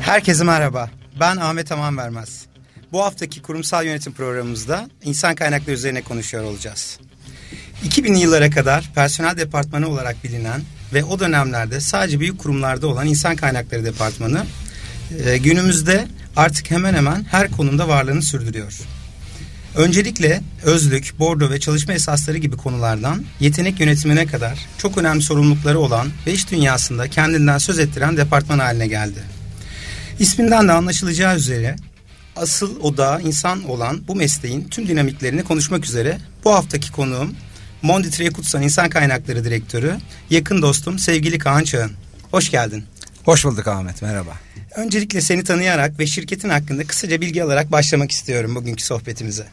Herkese merhaba. Ben Ahmet Aman Vermez. Bu haftaki kurumsal yönetim programımızda insan kaynakları üzerine konuşuyor olacağız. 2000'li yıllara kadar personel departmanı olarak bilinen ve o dönemlerde sadece büyük kurumlarda olan insan kaynakları departmanı e, günümüzde artık hemen hemen her konumda varlığını sürdürüyor. Öncelikle özlük, bordo ve çalışma esasları gibi konulardan yetenek yönetimine kadar çok önemli sorumlulukları olan ve iş dünyasında kendinden söz ettiren departman haline geldi. İsminden de anlaşılacağı üzere asıl odağı insan olan bu mesleğin tüm dinamiklerini konuşmak üzere bu haftaki konuğum Mondi Trekutsan İnsan Kaynakları Direktörü, yakın dostum sevgili Kaan Çağın. Hoş geldin. Hoş bulduk Ahmet, merhaba. Öncelikle seni tanıyarak ve şirketin hakkında kısaca bilgi alarak başlamak istiyorum bugünkü sohbetimize.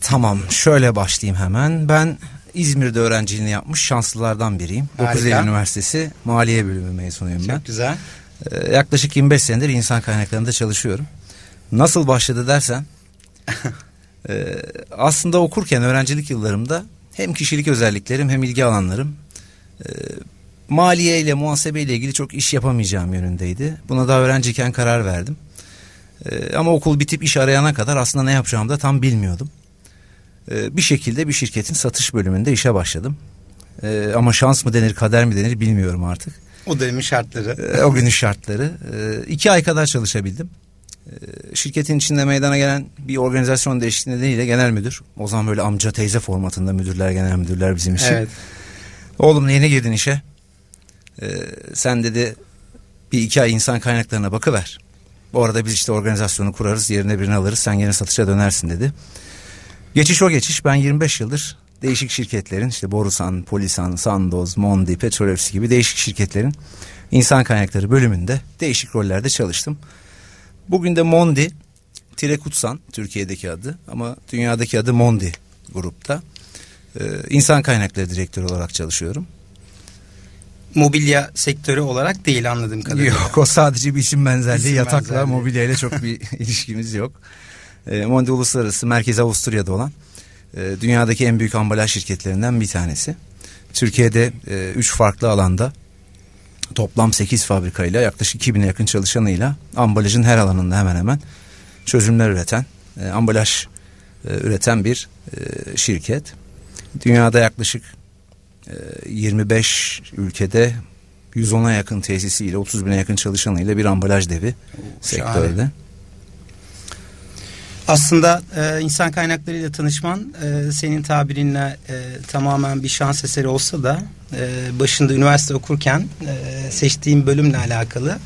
Tamam, şöyle başlayayım hemen. Ben İzmir'de öğrenciliğini yapmış şanslılardan biriyim. Harika. 9 Eylül Üniversitesi Maliye Bölümü mezunuyum Çok ben. Çok güzel. Ee, yaklaşık 25 senedir insan kaynaklarında çalışıyorum. Nasıl başladı dersen e, aslında okurken öğrencilik yıllarımda hem kişilik özelliklerim hem ilgi alanlarım e, maliye ile muhasebe ile ilgili çok iş yapamayacağım yönündeydi. Buna da öğrenciyken karar verdim. E, ama okul bitip iş arayana kadar aslında ne yapacağımı da tam bilmiyordum. E, bir şekilde bir şirketin satış bölümünde işe başladım. E, ama şans mı denir kader mi denir bilmiyorum artık. O dönemin şartları. E, o günün şartları. E, iki ay kadar çalışabildim. E, şirketin içinde meydana gelen bir organizasyon değişikliği nedeniyle genel müdür. O zaman böyle amca teyze formatında müdürler genel müdürler bizim için. Evet. Oğlum yeni girdin işe. sen dedi bir iki ay insan kaynaklarına bakıver. Bu arada biz işte organizasyonu kurarız yerine birini alırız sen yine satışa dönersin dedi. Geçiş o geçiş ben 25 yıldır değişik şirketlerin işte Borusan, Polisan, Sandoz, Mondi, Petrolefsi gibi değişik şirketlerin insan kaynakları bölümünde değişik rollerde çalıştım. Bugün de Mondi, Tire Kutsan Türkiye'deki adı ama dünyadaki adı Mondi grupta. Ee, insan kaynakları direktörü olarak çalışıyorum. Mobilya sektörü olarak değil anladığım kadarıyla. Yok o sadece bir isim benzerliği. İsim Yatakla benzerliği. mobilya ile çok bir ilişkimiz yok. Ee, Mondi uluslararası merkezi Avusturya'da olan e, dünyadaki en büyük ambalaj şirketlerinden bir tanesi. Türkiye'de e, üç farklı alanda toplam 8 fabrikayla yaklaşık 2000'e yakın çalışanıyla ambalajın her alanında hemen hemen çözümler üreten, e, ambalaj e, üreten bir e, şirket. Dünyada yaklaşık e, 25 ülkede 110'a yakın tesisiyle 30 bine yakın çalışanıyla bir ambalaj devi Oo, sektörde. Aslında e, insan kaynaklarıyla tanışman e, senin tabirinle e, tamamen bir şans eseri olsa da e, başında üniversite okurken e, seçtiğin bölümle alakalı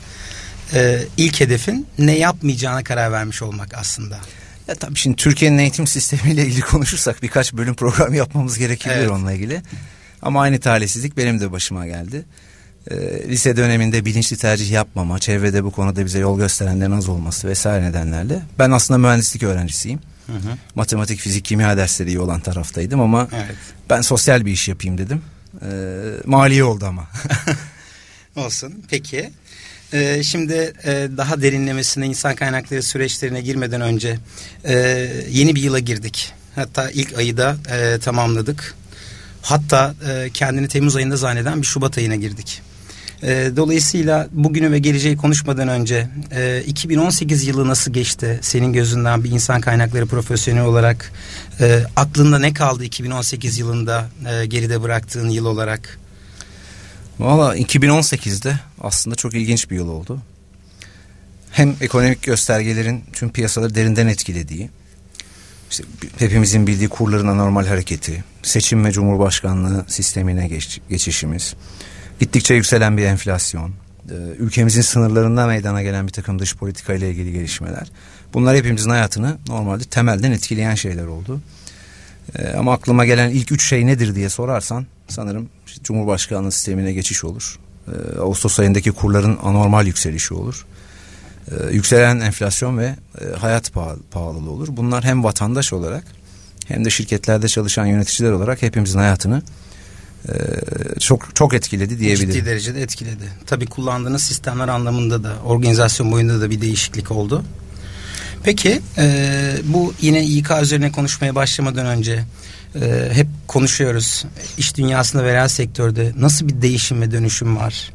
e, ilk hedefin ne yapmayacağına karar vermiş olmak aslında. Ya tabii şimdi Türkiye'nin eğitim sistemiyle ilgili konuşursak birkaç bölüm program yapmamız gerekebilir evet. onunla ilgili. Ama aynı talihsizlik benim de başıma geldi e, lise döneminde bilinçli tercih yapmama, çevrede bu konuda bize yol gösterenlerin az olması vesaire nedenlerle ben aslında mühendislik öğrencisiyim. Hı hı. Matematik, fizik, kimya dersleri iyi olan taraftaydım ama evet. ben sosyal bir iş yapayım dedim. E, maliye oldu ama. Olsun. Peki. Ee, şimdi e, daha derinlemesine insan kaynakları süreçlerine girmeden önce e, yeni bir yıla girdik. Hatta ilk ayı da e, tamamladık. Hatta e, kendini Temmuz ayında zanneden bir Şubat ayına girdik. E, dolayısıyla bugünü ve geleceği konuşmadan önce e, 2018 yılı nasıl geçti senin gözünden bir insan kaynakları profesyoneli olarak e, aklında ne kaldı 2018 yılında e, geride bıraktığın yıl olarak? Valla 2018'de aslında çok ilginç bir yıl oldu. Hem ekonomik göstergelerin tüm piyasaları derinden etkilediği, işte hepimizin bildiği kurların anormal hareketi, seçim ve cumhurbaşkanlığı sistemine geç, geçişimiz, Gittikçe yükselen bir enflasyon, e, ülkemizin sınırlarında meydana gelen bir takım dış politika ile ilgili gelişmeler. Bunlar hepimizin hayatını normalde temelden etkileyen şeyler oldu. E, ama aklıma gelen ilk üç şey nedir diye sorarsan sanırım Cumhurbaşkanlığı sistemine geçiş olur. E, Ağustos ayındaki kurların anormal yükselişi olur. Yükselen enflasyon ve hayat pahalılığı olur. Bunlar hem vatandaş olarak hem de şirketlerde çalışan yöneticiler olarak hepimizin hayatını çok çok etkiledi diyebilirim. Ciddi derecede etkiledi. Tabii kullandığınız sistemler anlamında da organizasyon boyunda da bir değişiklik oldu. Peki e, bu yine İK üzerine konuşmaya başlamadan önce e, hep konuşuyoruz. İş dünyasında ve reel sektörde nasıl bir değişim ve dönüşüm var?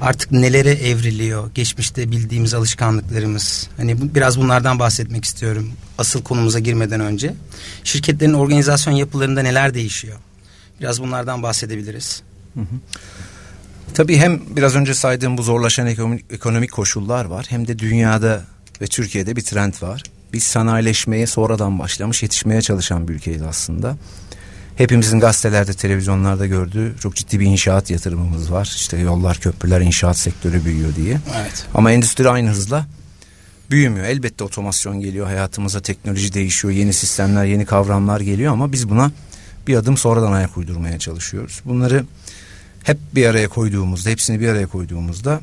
Artık nelere evriliyor? Geçmişte bildiğimiz alışkanlıklarımız. Hani bu, biraz bunlardan bahsetmek istiyorum. Asıl konumuza girmeden önce. Şirketlerin organizasyon yapılarında neler değişiyor? Biraz bunlardan bahsedebiliriz. Hı hı. Tabii hem biraz önce saydığım bu zorlaşan ekonomik, ekonomik koşullar var hem de dünyada ve Türkiye'de bir trend var. Biz sanayileşmeye sonradan başlamış yetişmeye çalışan bir ülkeyiz aslında. Hepimizin gazetelerde, televizyonlarda gördüğü çok ciddi bir inşaat yatırımımız var. İşte yollar, köprüler, inşaat sektörü büyüyor diye. Evet. Ama endüstri aynı hızla büyümüyor. Elbette otomasyon geliyor hayatımıza, teknoloji değişiyor, yeni sistemler, yeni kavramlar geliyor ama biz buna bir adım sonradan ayak uydurmaya çalışıyoruz. Bunları hep bir araya koyduğumuzda, hepsini bir araya koyduğumuzda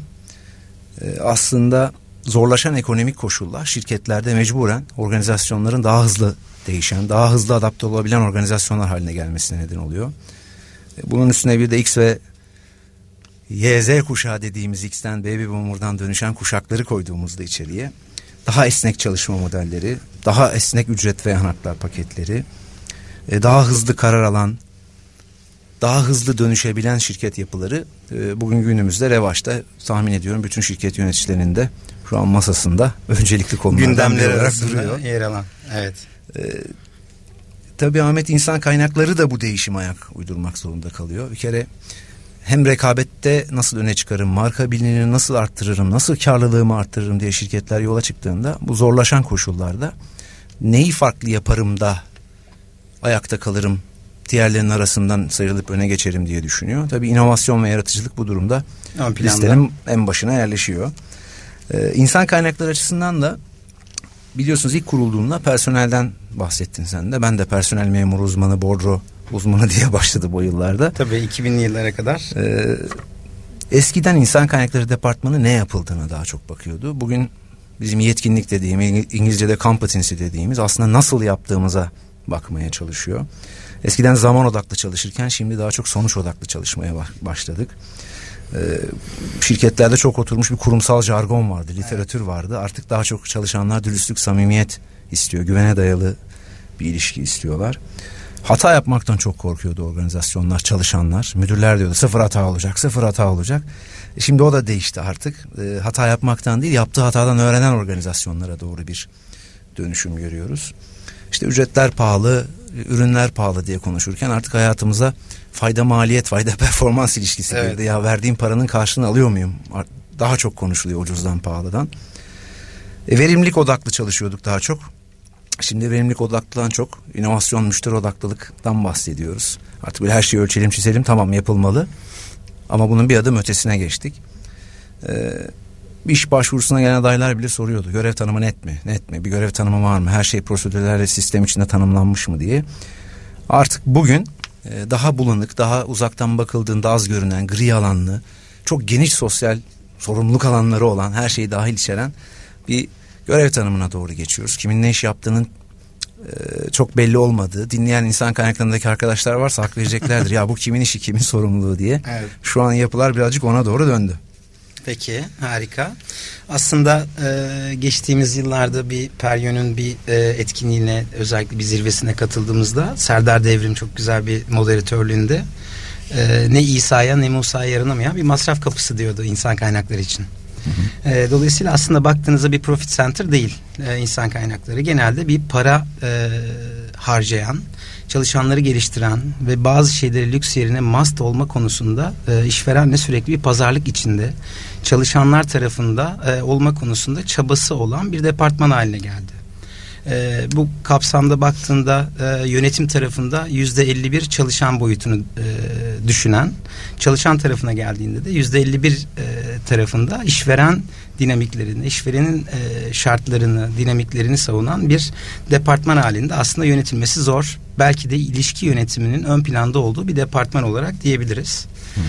e, aslında zorlaşan ekonomik koşullar şirketlerde mecburen organizasyonların daha hızlı değişen, daha hızlı adapte olabilen organizasyonlar haline gelmesine neden oluyor. E, bunun üstüne bir de X ve YZ kuşağı dediğimiz X'ten Baby Boomer'dan dönüşen kuşakları koyduğumuzda içeriye daha esnek çalışma modelleri, daha esnek ücret ve yanaklar paketleri, e, daha hızlı karar alan, daha hızlı dönüşebilen şirket yapıları e, bugün günümüzde revaçta tahmin ediyorum bütün şirket yöneticilerinde şu an masasında öncelikli konulardan gündemler arasında duruyor. yer alan. Evet. Ee, tabii Ahmet insan kaynakları da bu değişim ayak uydurmak zorunda kalıyor. Bir kere hem rekabette nasıl öne çıkarım, marka bilinini nasıl arttırırım, nasıl karlılığımı arttırırım diye şirketler yola çıktığında bu zorlaşan koşullarda neyi farklı yaparım da ayakta kalırım, diğerlerinin arasından sıyrılıp öne geçerim diye düşünüyor. Tabii inovasyon ve yaratıcılık bu durumda listenin en başına yerleşiyor. Ee, insan kaynakları açısından da biliyorsunuz ilk kurulduğunda personelden bahsettin sen de. Ben de personel memur uzmanı, bordro uzmanı diye başladı bu yıllarda. Tabii 2000'li yıllara kadar. Ee, eskiden insan kaynakları departmanı ne yapıldığına daha çok bakıyordu. Bugün bizim yetkinlik dediğim, İngilizce'de competency dediğimiz aslında nasıl yaptığımıza bakmaya çalışıyor. Eskiden zaman odaklı çalışırken şimdi daha çok sonuç odaklı çalışmaya başladık. Ee, şirketlerde çok oturmuş bir kurumsal jargon vardı, literatür vardı. Artık daha çok çalışanlar dürüstlük, samimiyet istiyor, güvene dayalı bir ilişki istiyorlar. Hata yapmaktan çok korkuyordu organizasyonlar, çalışanlar. Müdürler diyordu sıfır hata olacak, sıfır hata olacak. E, şimdi o da değişti artık. E, hata yapmaktan değil, yaptığı hatadan öğrenen organizasyonlara doğru bir dönüşüm görüyoruz. İşte ücretler pahalı, ürünler pahalı diye konuşurken artık hayatımıza fayda maliyet, fayda performans ilişkisi evet. girdi. Ya verdiğim paranın karşılığını alıyor muyum? Daha çok konuşuluyor ucuzdan pahalıdan. E, verimlilik odaklı çalışıyorduk daha çok. Şimdi verimlilik odaklıdan çok inovasyon, müşteri odaklılıktan bahsediyoruz. Artık böyle her şeyi ölçelim, çizelim tamam yapılmalı. Ama bunun bir adım ötesine geçtik. Ee, iş başvurusuna gelen adaylar bile soruyordu. Görev tanımı net mi? Net mi? Bir görev tanımı var mı? Her şey prosedürlerle sistem içinde tanımlanmış mı diye. Artık bugün e, daha bulanık, daha uzaktan bakıldığında az görünen, gri alanlı, çok geniş sosyal sorumluluk alanları olan, her şeyi dahil içeren bir görev tanımına doğru geçiyoruz. Kimin ne iş yaptığının e, çok belli olmadığı, dinleyen insan kaynaklarındaki arkadaşlar varsa hak vereceklerdir. ya bu kimin işi, kimin sorumluluğu diye. Evet. Şu an yapılar birazcık ona doğru döndü. Peki harika. Aslında e, geçtiğimiz yıllarda bir Peryon'un bir e, etkinliğine özellikle bir zirvesine katıldığımızda Serdar Devrim çok güzel bir moderatörlüğünde e, ne İsa'ya ne Musa'ya yaranamayan bir masraf kapısı diyordu insan kaynakları için. Hı hı. E, dolayısıyla aslında baktığınızda bir profit center değil e, insan kaynakları. Genelde bir para e, harcayan, çalışanları geliştiren ve bazı şeyleri lüks yerine must olma konusunda e, işverenle sürekli bir pazarlık içinde çalışanlar tarafında e, olma konusunda çabası olan bir departman haline geldi. E, bu kapsamda baktığında e, yönetim tarafında yüzde 51 çalışan boyutunu e, düşünen, çalışan tarafına geldiğinde de yüzde 51 e, tarafında işveren dinamiklerini, işverenin e, şartlarını, dinamiklerini savunan bir departman halinde aslında yönetilmesi zor. Belki de ilişki yönetiminin ön planda olduğu bir departman olarak diyebiliriz. Hı.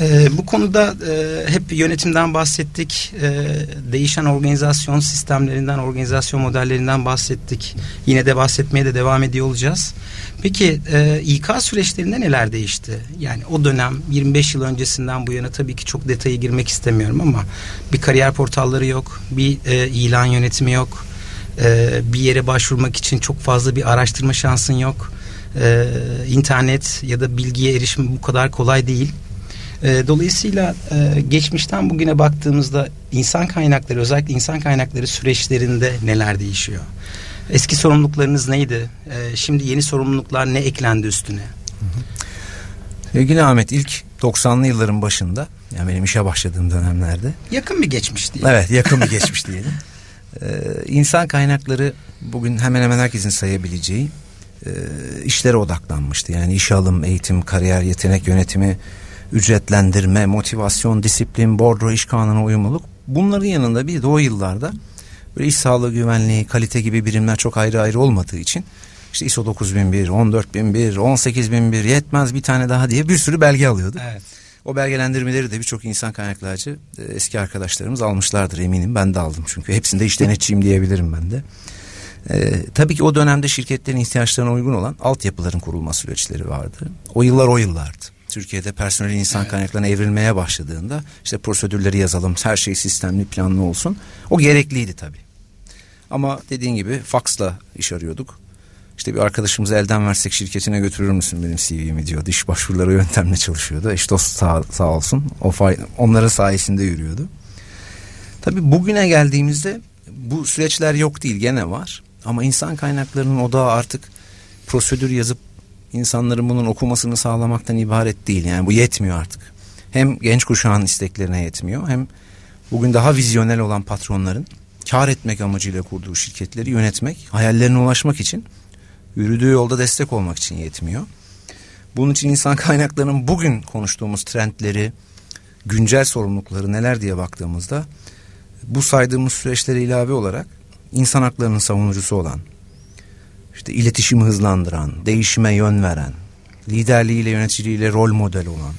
E, bu konuda e, hep yönetimden bahsettik. E, değişen organizasyon sistemlerinden, organizasyon modellerinden bahsettik. Yine de bahsetmeye de devam ediyor olacağız. Peki e, İK süreçlerinde neler değişti? Yani o dönem 25 yıl öncesinden bu yana tabii ki çok detaya girmek istemiyorum ama bir kariyer portalları yok, bir e, ilan yönetimi yok. Ee, bir yere başvurmak için çok fazla bir araştırma şansın yok. Ee, internet ya da bilgiye erişim bu kadar kolay değil. Ee, dolayısıyla e, geçmişten bugüne baktığımızda insan kaynakları özellikle insan kaynakları süreçlerinde neler değişiyor? Eski sorumluluklarınız neydi? Ee, şimdi yeni sorumluluklar ne eklendi üstüne? Sevgili Ahmet ilk 90'lı yılların başında yani benim işe başladığım dönemlerde. Yakın bir geçmiş diyelim. Evet yakın bir geçmiş diyelim. Ee, insan kaynakları bugün hemen hemen herkesin sayabileceği e, işlere odaklanmıştı. Yani iş alım, eğitim, kariyer, yetenek yönetimi, ücretlendirme, motivasyon, disiplin, bordro, iş kanunu uyumluluk. Bunların yanında bir de o yıllarda böyle iş sağlığı güvenliği, kalite gibi birimler çok ayrı ayrı olmadığı için işte ISO 9001, 14001, 18001 yetmez bir tane daha diye bir sürü belge alıyorduk. Evet. O belgelendirmeleri de birçok insan kaynaklarcı e, eski arkadaşlarımız almışlardır eminim. Ben de aldım çünkü hepsinde iş denetçiyim diyebilirim ben de. Ee, tabii ki o dönemde şirketlerin ihtiyaçlarına uygun olan altyapıların kurulma süreçleri vardı. O yıllar o yıllardı. Türkiye'de personel insan evet. kaynaklarına evrilmeye başladığında işte prosedürleri yazalım, her şey sistemli, planlı olsun. O gerekliydi tabii. Ama dediğin gibi faksla iş arıyorduk. İşte bir arkadaşımızı elden versek şirketine götürür müsün benim CV'mi diyordu. İş başvuruları yöntemle çalışıyordu. İş dost sağ, sağ olsun. O fay, onların sayesinde yürüyordu. Tabii bugüne geldiğimizde bu süreçler yok değil gene var. Ama insan kaynaklarının odağı artık prosedür yazıp insanların bunun okumasını sağlamaktan ibaret değil. Yani bu yetmiyor artık. Hem genç kuşağın isteklerine yetmiyor hem bugün daha vizyonel olan patronların kar etmek amacıyla kurduğu şirketleri yönetmek, hayallerine ulaşmak için yürüdüğü yolda destek olmak için yetmiyor. Bunun için insan kaynaklarının bugün konuştuğumuz trendleri, güncel sorumlulukları neler diye baktığımızda bu saydığımız süreçlere ilave olarak insan haklarının savunucusu olan, işte iletişimi hızlandıran, değişime yön veren, liderliğiyle yöneticiliğiyle rol model olan,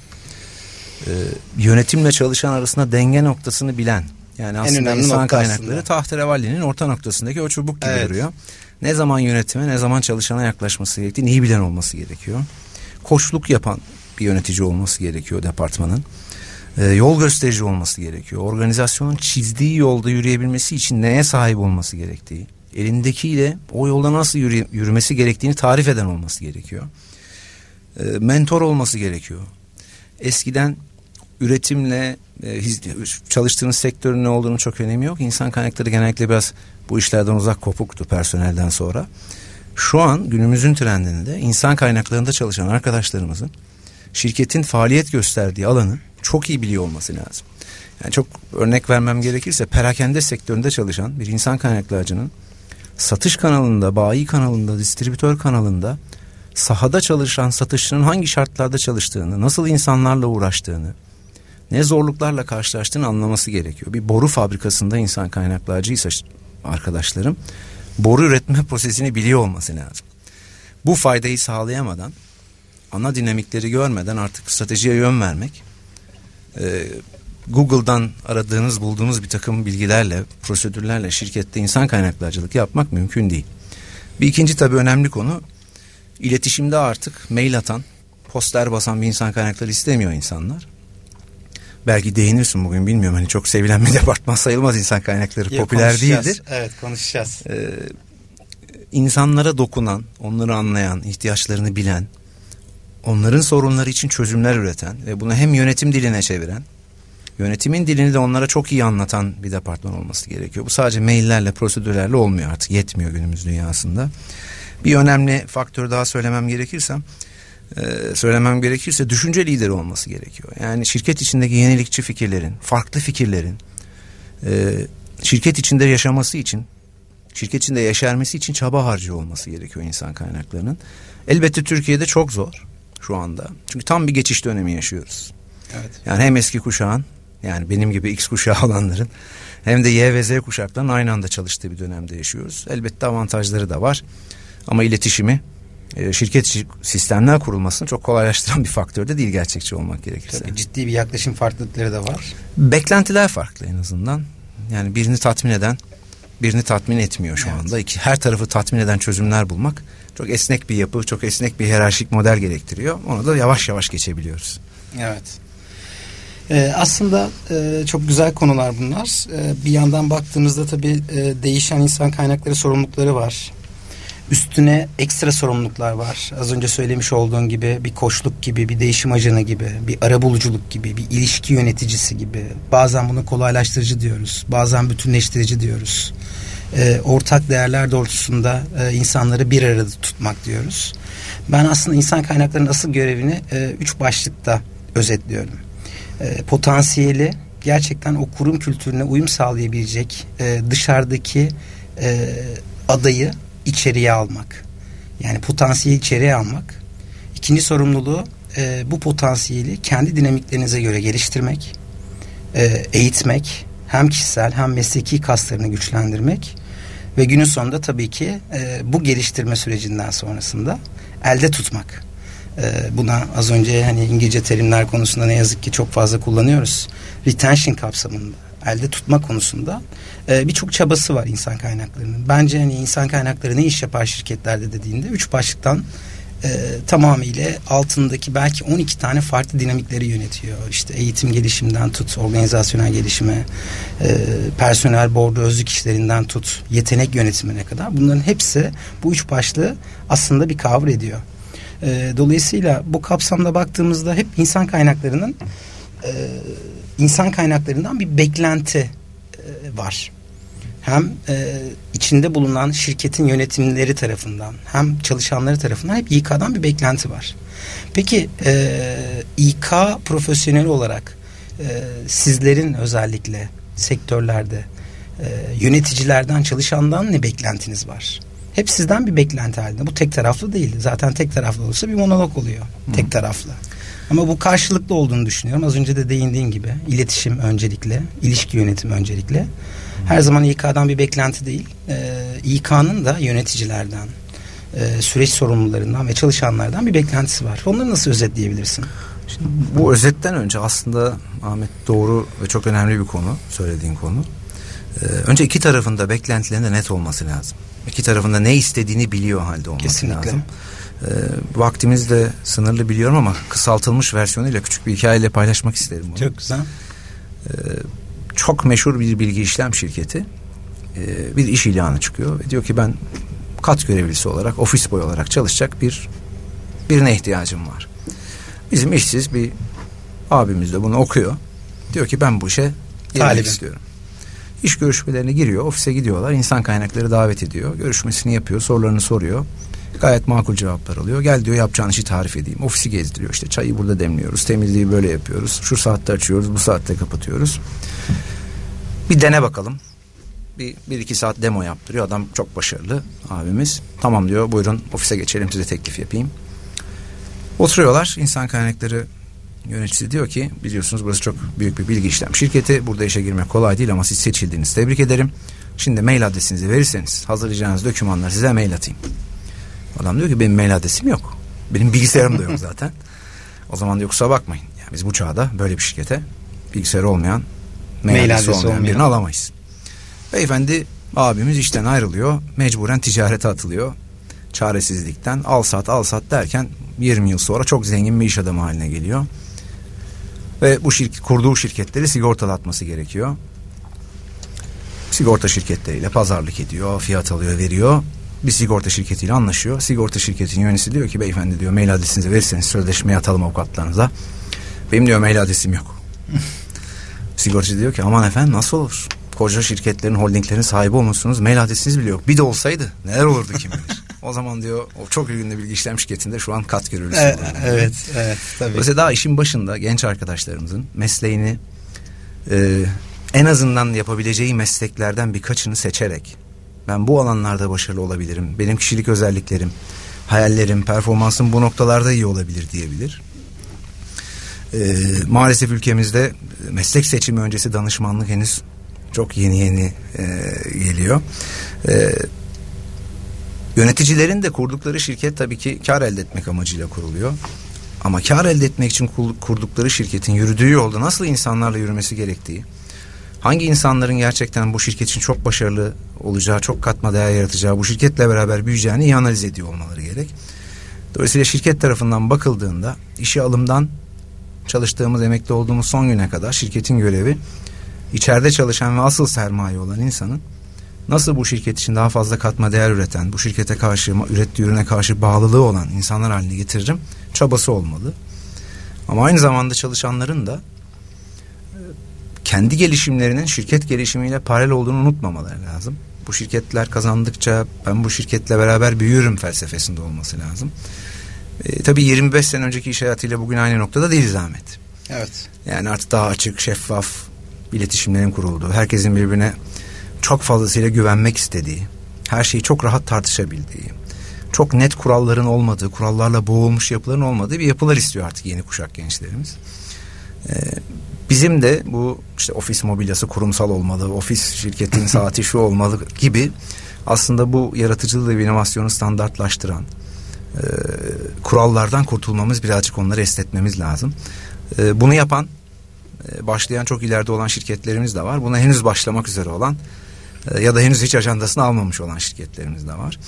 e, yönetimle çalışan arasında denge noktasını bilen, yani aslında insan kaynakları tahterevalinin orta noktasındaki o çubuk gibi evet. duruyor. Ne zaman yönetime ne zaman çalışana yaklaşması gerektiğini iyi bilen olması gerekiyor. Koçluk yapan bir yönetici olması gerekiyor departmanın. Ee, yol gösterici olması gerekiyor. Organizasyonun çizdiği yolda yürüyebilmesi için neye sahip olması gerektiği, elindekiyle o yolda nasıl yürü, yürümesi gerektiğini tarif eden olması gerekiyor. Ee, mentor olması gerekiyor. Eskiden üretimle e, çalıştığınız sektörün ne olduğunu çok önemi yok. İnsan kaynakları genellikle biraz bu işlerden uzak kopuktu personelden sonra. Şu an günümüzün trendinde insan kaynaklarında çalışan arkadaşlarımızın şirketin faaliyet gösterdiği alanı çok iyi biliyor olması lazım. Yani çok örnek vermem gerekirse perakende sektöründe çalışan bir insan kaynaklarcının satış kanalında, bayi kanalında, distribütör kanalında sahada çalışan satışçının hangi şartlarda çalıştığını, nasıl insanlarla uğraştığını, ne zorluklarla karşılaştığını anlaması gerekiyor. Bir boru fabrikasında insan kaynaklarcıysa arkadaşlarım boru üretme prosesini biliyor olması lazım. Bu faydayı sağlayamadan ana dinamikleri görmeden artık stratejiye yön vermek Google'dan aradığınız bulduğunuz bir takım bilgilerle prosedürlerle şirkette insan kaynaklarcılık yapmak mümkün değil. Bir ikinci tabii önemli konu iletişimde artık mail atan poster basan bir insan kaynakları istemiyor insanlar belki değinirsin bugün bilmiyorum hani çok sevilen bir departman sayılmaz insan kaynakları ya, popüler değildir. Evet konuşacağız. Ee, insanlara dokunan, onları anlayan, ihtiyaçlarını bilen, onların sorunları için çözümler üreten ve bunu hem yönetim diline çeviren, yönetimin dilini de onlara çok iyi anlatan bir departman olması gerekiyor. Bu sadece maillerle, prosedürlerle olmuyor artık. Yetmiyor günümüz dünyasında. Bir önemli faktör daha söylemem gerekirsem e, söylemem gerekirse düşünce lideri olması gerekiyor. Yani şirket içindeki yenilikçi fikirlerin, farklı fikirlerin e, şirket içinde yaşaması için, şirket içinde yaşarması için çaba harcıyor olması gerekiyor insan kaynaklarının. Elbette Türkiye'de çok zor şu anda. Çünkü tam bir geçiş dönemi yaşıyoruz. Evet. Yani hem eski kuşağın yani benim gibi X kuşağı olanların hem de Y ve Z kuşaklarının aynı anda çalıştığı bir dönemde yaşıyoruz. Elbette avantajları da var. Ama iletişimi e, şirket sistemler kurulmasını çok kolaylaştıran bir faktör de değil gerçekçi olmak gerekirse. Tabii ciddi bir yaklaşım farklılıkları da var. Beklentiler farklı en azından. Yani birini tatmin eden birini tatmin etmiyor şu evet. anda. İki, her tarafı tatmin eden çözümler bulmak çok esnek bir yapı, çok esnek bir hiyerarşik model gerektiriyor. Onu da yavaş yavaş geçebiliyoruz. Evet. Ee, aslında e, çok güzel konular bunlar. Ee, bir yandan baktığımızda tabii e, değişen insan kaynakları sorumlulukları var. Üstüne ekstra sorumluluklar var. Az önce söylemiş olduğun gibi bir koçluk gibi, bir değişim ajanı gibi, bir arabuluculuk gibi, bir ilişki yöneticisi gibi. Bazen bunu kolaylaştırıcı diyoruz. Bazen bütünleştirici diyoruz. Ee, ortak değerler doğrultusunda e, insanları bir arada tutmak diyoruz. Ben aslında insan kaynaklarının asıl görevini e, üç başlıkta özetliyorum. E, potansiyeli gerçekten o kurum kültürüne uyum sağlayabilecek e, dışarıdaki e, adayı içeriye almak. Yani potansiyeli içeriye almak. İkinci sorumluluğu e, bu potansiyeli kendi dinamiklerinize göre geliştirmek, e, eğitmek, hem kişisel hem mesleki kaslarını güçlendirmek ve günün sonunda tabii ki e, bu geliştirme sürecinden sonrasında elde tutmak. E, buna az önce hani İngilizce terimler konusunda ne yazık ki çok fazla kullanıyoruz. Retention kapsamında elde tutma konusunda e, birçok çabası var insan kaynaklarının. Bence hani insan kaynakları ne iş yapar şirketlerde dediğinde üç başlıktan e, tamamıyla altındaki belki 12 tane farklı dinamikleri yönetiyor. İşte eğitim gelişimden tut, organizasyonel gelişime, e, personel bordo özlük işlerinden tut, yetenek yönetimine kadar. Bunların hepsi bu üç başlığı aslında bir kavur ediyor. E, dolayısıyla bu kapsamda baktığımızda hep insan kaynaklarının e, insan kaynaklarından bir beklenti e, var hem e, içinde bulunan şirketin yönetimleri tarafından hem çalışanları tarafından hep İK'dan bir beklenti var. Peki e, İK profesyonel olarak e, sizlerin özellikle sektörlerde e, yöneticilerden çalışandan ne beklentiniz var? Hep sizden bir beklenti halinde. Bu tek taraflı değil. Zaten tek taraflı olursa bir monolog oluyor. Hı. Tek taraflı. Ama bu karşılıklı olduğunu düşünüyorum. Az önce de değindiğin gibi iletişim öncelikle, ilişki yönetimi öncelikle. Her zaman İK'dan bir beklenti değil. Ee, İK'nın da yöneticilerden, e, süreç sorumlularından ve çalışanlardan bir beklentisi var. Onları nasıl özetleyebilirsin? Şimdi bu özetten önce aslında Ahmet doğru ve çok önemli bir konu söylediğin konu. Ee, önce iki tarafında beklentilerinde net olması lazım. İki tarafında ne istediğini biliyor halde olması Kesinlikle. lazım. E, vaktimiz de sınırlı biliyorum ama kısaltılmış versiyonuyla küçük bir hikayeyle paylaşmak isterim bunu. Çok güzel. E, çok meşhur bir bilgi işlem şirketi e, bir iş ilanı çıkıyor ve diyor ki ben kat görevlisi olarak ofis boy olarak çalışacak bir birine ihtiyacım var. Bizim işsiz bir abimiz de bunu okuyor. Diyor ki ben bu işe girmek istiyorum. İş görüşmelerine giriyor, ofise gidiyorlar. insan kaynakları davet ediyor. Görüşmesini yapıyor, sorularını soruyor. Gayet makul cevaplar alıyor. Gel diyor yapacağın işi tarif edeyim. Ofisi gezdiriyor. İşte çayı burada demliyoruz. Temizliği böyle yapıyoruz. Şu saatte açıyoruz. Bu saatte kapatıyoruz. Bir dene bakalım. Bir, bir iki saat demo yaptırıyor. Adam çok başarılı abimiz. Tamam diyor buyurun ofise geçelim size teklif yapayım. Oturuyorlar. insan kaynakları yöneticisi diyor ki biliyorsunuz burası çok büyük bir bilgi işlem şirketi. Burada işe girmek kolay değil ama siz seçildiğiniz tebrik ederim. Şimdi mail adresinizi verirseniz hazırlayacağınız dokümanları size mail atayım. Adam diyor ki benim mail adresim yok. Benim bilgisayarım da yok zaten. O zaman diyor kusura bakmayın. Yani biz bu çağda böyle bir şirkete bilgisayarı olmayan mail, mail adresi olmayan, olmayan birini alamayız. Beyefendi abimiz işten ayrılıyor. Mecburen ticarete atılıyor. Çaresizlikten al sat al sat derken 20 yıl sonra çok zengin bir iş adamı haline geliyor. Ve bu şirket, kurduğu şirketleri sigortalatması gerekiyor. Sigorta şirketleriyle pazarlık ediyor, fiyat alıyor, veriyor bir sigorta şirketiyle anlaşıyor. Sigorta şirketinin yöneticisi diyor ki beyefendi diyor mail adresinizi verirseniz sözleşmeyi atalım avukatlarınıza. Benim diyor mail adresim yok. Sigortacı diyor ki aman efendim nasıl olur? Koca şirketlerin, holdinglerin sahibi olmuşsunuz. Mail adresiniz bile yok. Bir de olsaydı neler olurdu kim bilir. O zaman diyor o çok ünlü bilgi işlem şirketinde şu an kat görülüsü. Evet, evet, evet tabii. Dolayısıyla daha işin başında genç arkadaşlarımızın mesleğini e, en azından yapabileceği mesleklerden birkaçını seçerek ben bu alanlarda başarılı olabilirim. Benim kişilik özelliklerim, hayallerim, performansım bu noktalarda iyi olabilir diyebilir. Ee, maalesef ülkemizde meslek seçimi öncesi danışmanlık henüz çok yeni yeni e, geliyor. E, yöneticilerin de kurdukları şirket tabii ki kar elde etmek amacıyla kuruluyor. Ama kar elde etmek için kurdukları şirketin yürüdüğü yolda nasıl insanlarla yürümesi gerektiği, hangi insanların gerçekten bu şirket için çok başarılı olacağı, çok katma değer yaratacağı, bu şirketle beraber büyüyeceğini iyi analiz ediyor olmaları gerek. Dolayısıyla şirket tarafından bakıldığında işe alımdan çalıştığımız, emekli olduğumuz son güne kadar şirketin görevi içeride çalışan ve asıl sermaye olan insanın nasıl bu şirket için daha fazla katma değer üreten, bu şirkete karşı, ürettiği ürüne karşı bağlılığı olan insanlar haline getiririm çabası olmalı. Ama aynı zamanda çalışanların da e, kendi gelişimlerinin şirket gelişimiyle paralel olduğunu unutmamaları lazım. Bu şirketler kazandıkça ben bu şirketle beraber büyüyorum felsefesinde olması lazım. E, tabii 25 sene önceki iş hayatıyla bugün aynı noktada değiliz Ahmet. Evet. Yani artık daha açık, şeffaf iletişimlerin kurulduğu, herkesin birbirine çok fazlasıyla güvenmek istediği, her şeyi çok rahat tartışabildiği, çok net kuralların olmadığı, kurallarla boğulmuş yapıların olmadığı bir yapılar istiyor artık yeni kuşak gençlerimiz. Ee, bizim de bu işte ofis mobilyası kurumsal olmalı, ofis şirketin saati şu olmalı gibi aslında bu yaratıcılığı ve inovasyonu standartlaştıran e, kurallardan kurtulmamız birazcık onları esnetmemiz lazım. E, bunu yapan e, başlayan çok ileride olan şirketlerimiz de var. Buna henüz başlamak üzere olan ya da henüz hiç ajandasını almamış olan şirketlerimiz de var.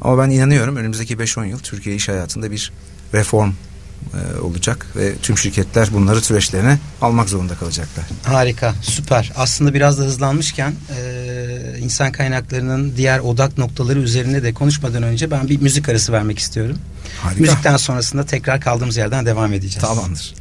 Ama ben inanıyorum önümüzdeki 5-10 yıl Türkiye iş hayatında bir reform e, olacak ve tüm şirketler bunları süreçlerine almak zorunda kalacaklar. Harika, süper. Aslında biraz da hızlanmışken e, insan kaynaklarının diğer odak noktaları üzerine de konuşmadan önce ben bir müzik arası vermek istiyorum. Harika. Müzikten sonrasında tekrar kaldığımız yerden devam edeceğiz. Tamamdır.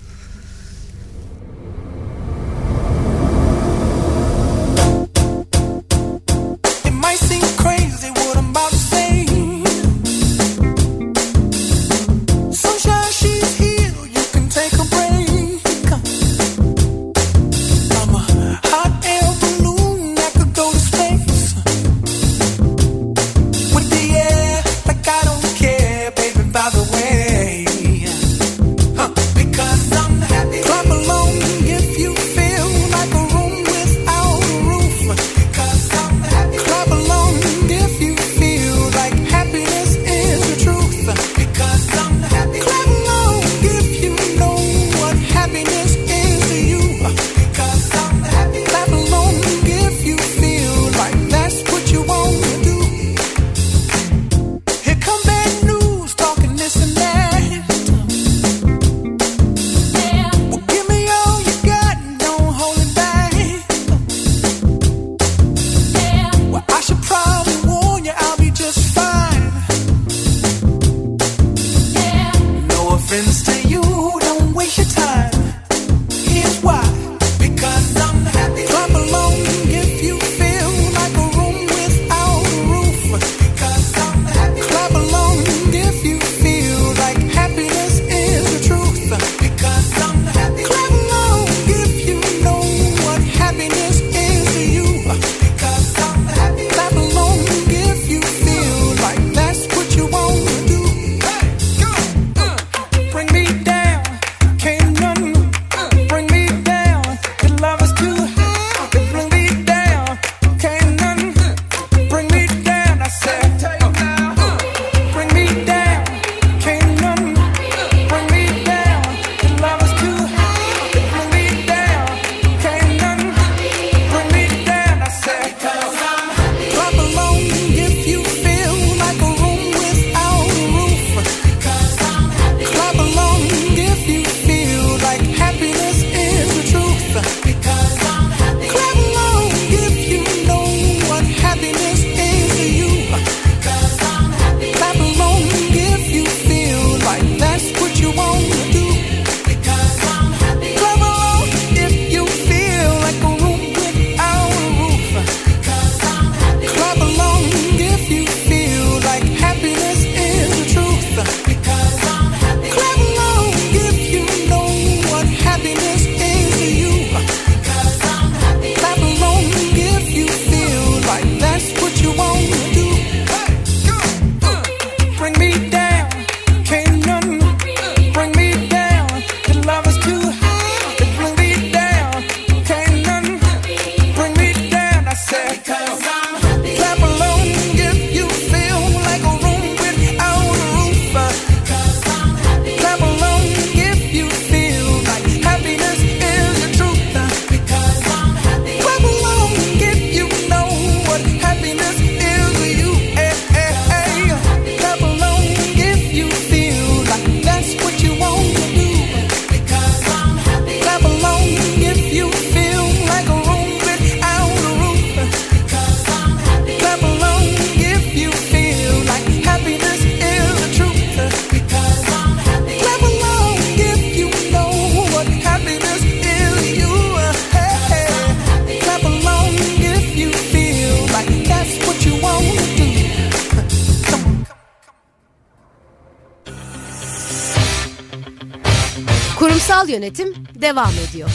Yönetim devam ediyor.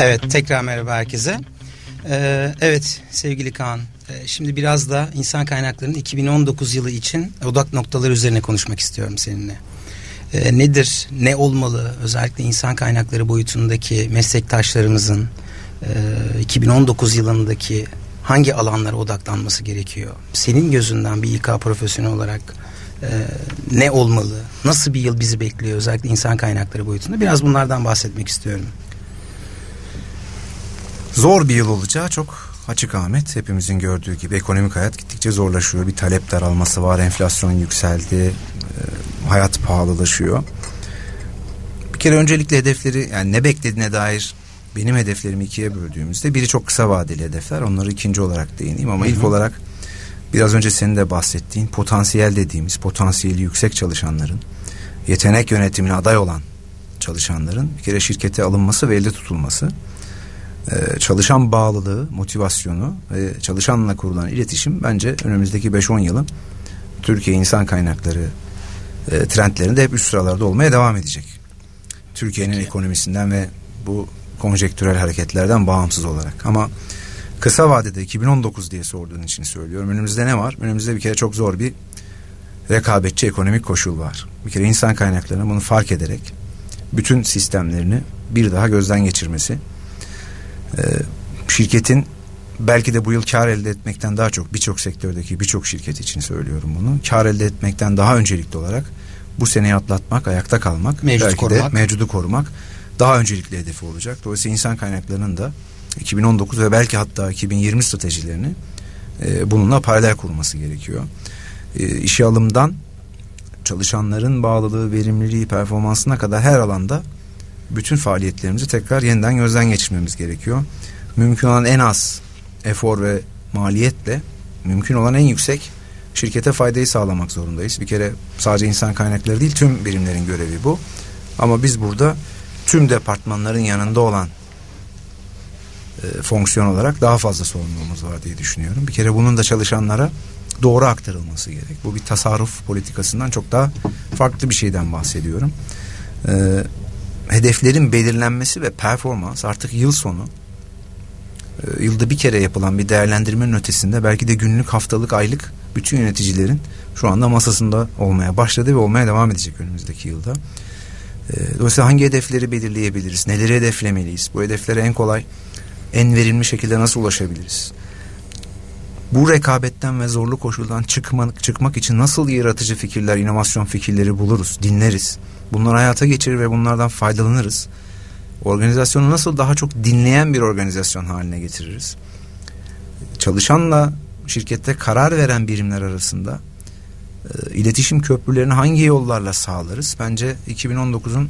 Evet tekrar merhaba herkese. Ee, evet sevgili Kaan e, şimdi biraz da insan kaynaklarının 2019 yılı için odak noktaları üzerine konuşmak istiyorum seninle. Ee, nedir, ne olmalı özellikle insan kaynakları boyutundaki meslektaşlarımızın e, 2019 yılındaki hangi alanlara odaklanması gerekiyor? Senin gözünden bir İK profesyonel olarak e, ne olmalı? Nasıl bir yıl bizi bekliyor özellikle insan kaynakları boyutunda? Biraz bunlardan bahsetmek istiyorum. Zor bir yıl olacağı çok açık Ahmet. Hepimizin gördüğü gibi ekonomik hayat gittikçe zorlaşıyor. Bir talep daralması var, enflasyon yükseldi, e, hayat pahalılaşıyor. Bir kere öncelikle hedefleri yani ne beklediğine dair benim hedeflerimi ikiye böldüğümüzde biri çok kısa vadeli hedefler. Onları ikinci olarak değineyim ama hı hı. ilk olarak biraz önce senin de bahsettiğin potansiyel dediğimiz potansiyeli yüksek çalışanların yetenek yönetimine aday olan çalışanların bir kere şirkete alınması ve elde tutulması ee, çalışan bağlılığı, motivasyonu ve çalışanla kurulan iletişim bence önümüzdeki 5-10 yılın Türkiye insan kaynakları e, trendlerinde hep üst sıralarda olmaya devam edecek. Türkiye'nin ekonomisinden ve bu konjektürel hareketlerden bağımsız olarak. Ama kısa vadede 2019 diye sorduğun için söylüyorum. Önümüzde ne var? Önümüzde bir kere çok zor bir rekabetçi ekonomik koşul var. Bir kere insan kaynaklarının bunu fark ederek bütün sistemlerini bir daha gözden geçirmesi e, şirketin belki de bu yıl kar elde etmekten daha çok birçok sektördeki birçok şirket için söylüyorum bunu. Kar elde etmekten daha öncelikli olarak bu seneyi atlatmak, ayakta kalmak, Mevcut belki korumak. de mevcudu korumak daha öncelikli hedefi olacak. Dolayısıyla insan kaynaklarının da 2019 ve belki hatta 2020 stratejilerini e, bununla paralel kurması gerekiyor. E, alımdan çalışanların bağlılığı, verimliliği, performansına kadar her alanda bütün faaliyetlerimizi tekrar yeniden gözden geçirmemiz gerekiyor. Mümkün olan en az efor ve maliyetle mümkün olan en yüksek şirkete faydayı sağlamak zorundayız. Bir kere sadece insan kaynakları değil tüm birimlerin görevi bu. Ama biz burada tüm departmanların yanında olan e, fonksiyon olarak daha fazla sorumluluğumuz var diye düşünüyorum. Bir kere bunun da çalışanlara doğru aktarılması gerek. Bu bir tasarruf politikasından çok daha farklı bir şeyden bahsediyorum. E, hedeflerin belirlenmesi ve performans artık yıl sonu e, yılda bir kere yapılan bir değerlendirmenin ötesinde belki de günlük, haftalık, aylık bütün yöneticilerin şu anda masasında olmaya başladı ve olmaya devam edecek önümüzdeki yılda. E, dolayısıyla hangi hedefleri belirleyebiliriz? Neleri hedeflemeliyiz? Bu hedeflere en kolay, en verimli şekilde nasıl ulaşabiliriz? Bu rekabetten ve zorlu koşuldan çıkmak, çıkmak için nasıl yaratıcı fikirler, inovasyon fikirleri buluruz, dinleriz? Bunları hayata geçirir ve bunlardan faydalanırız. Organizasyonu nasıl daha çok dinleyen bir organizasyon haline getiririz? Çalışanla şirkette karar veren birimler arasında iletişim köprülerini hangi yollarla sağlarız? Bence 2019'un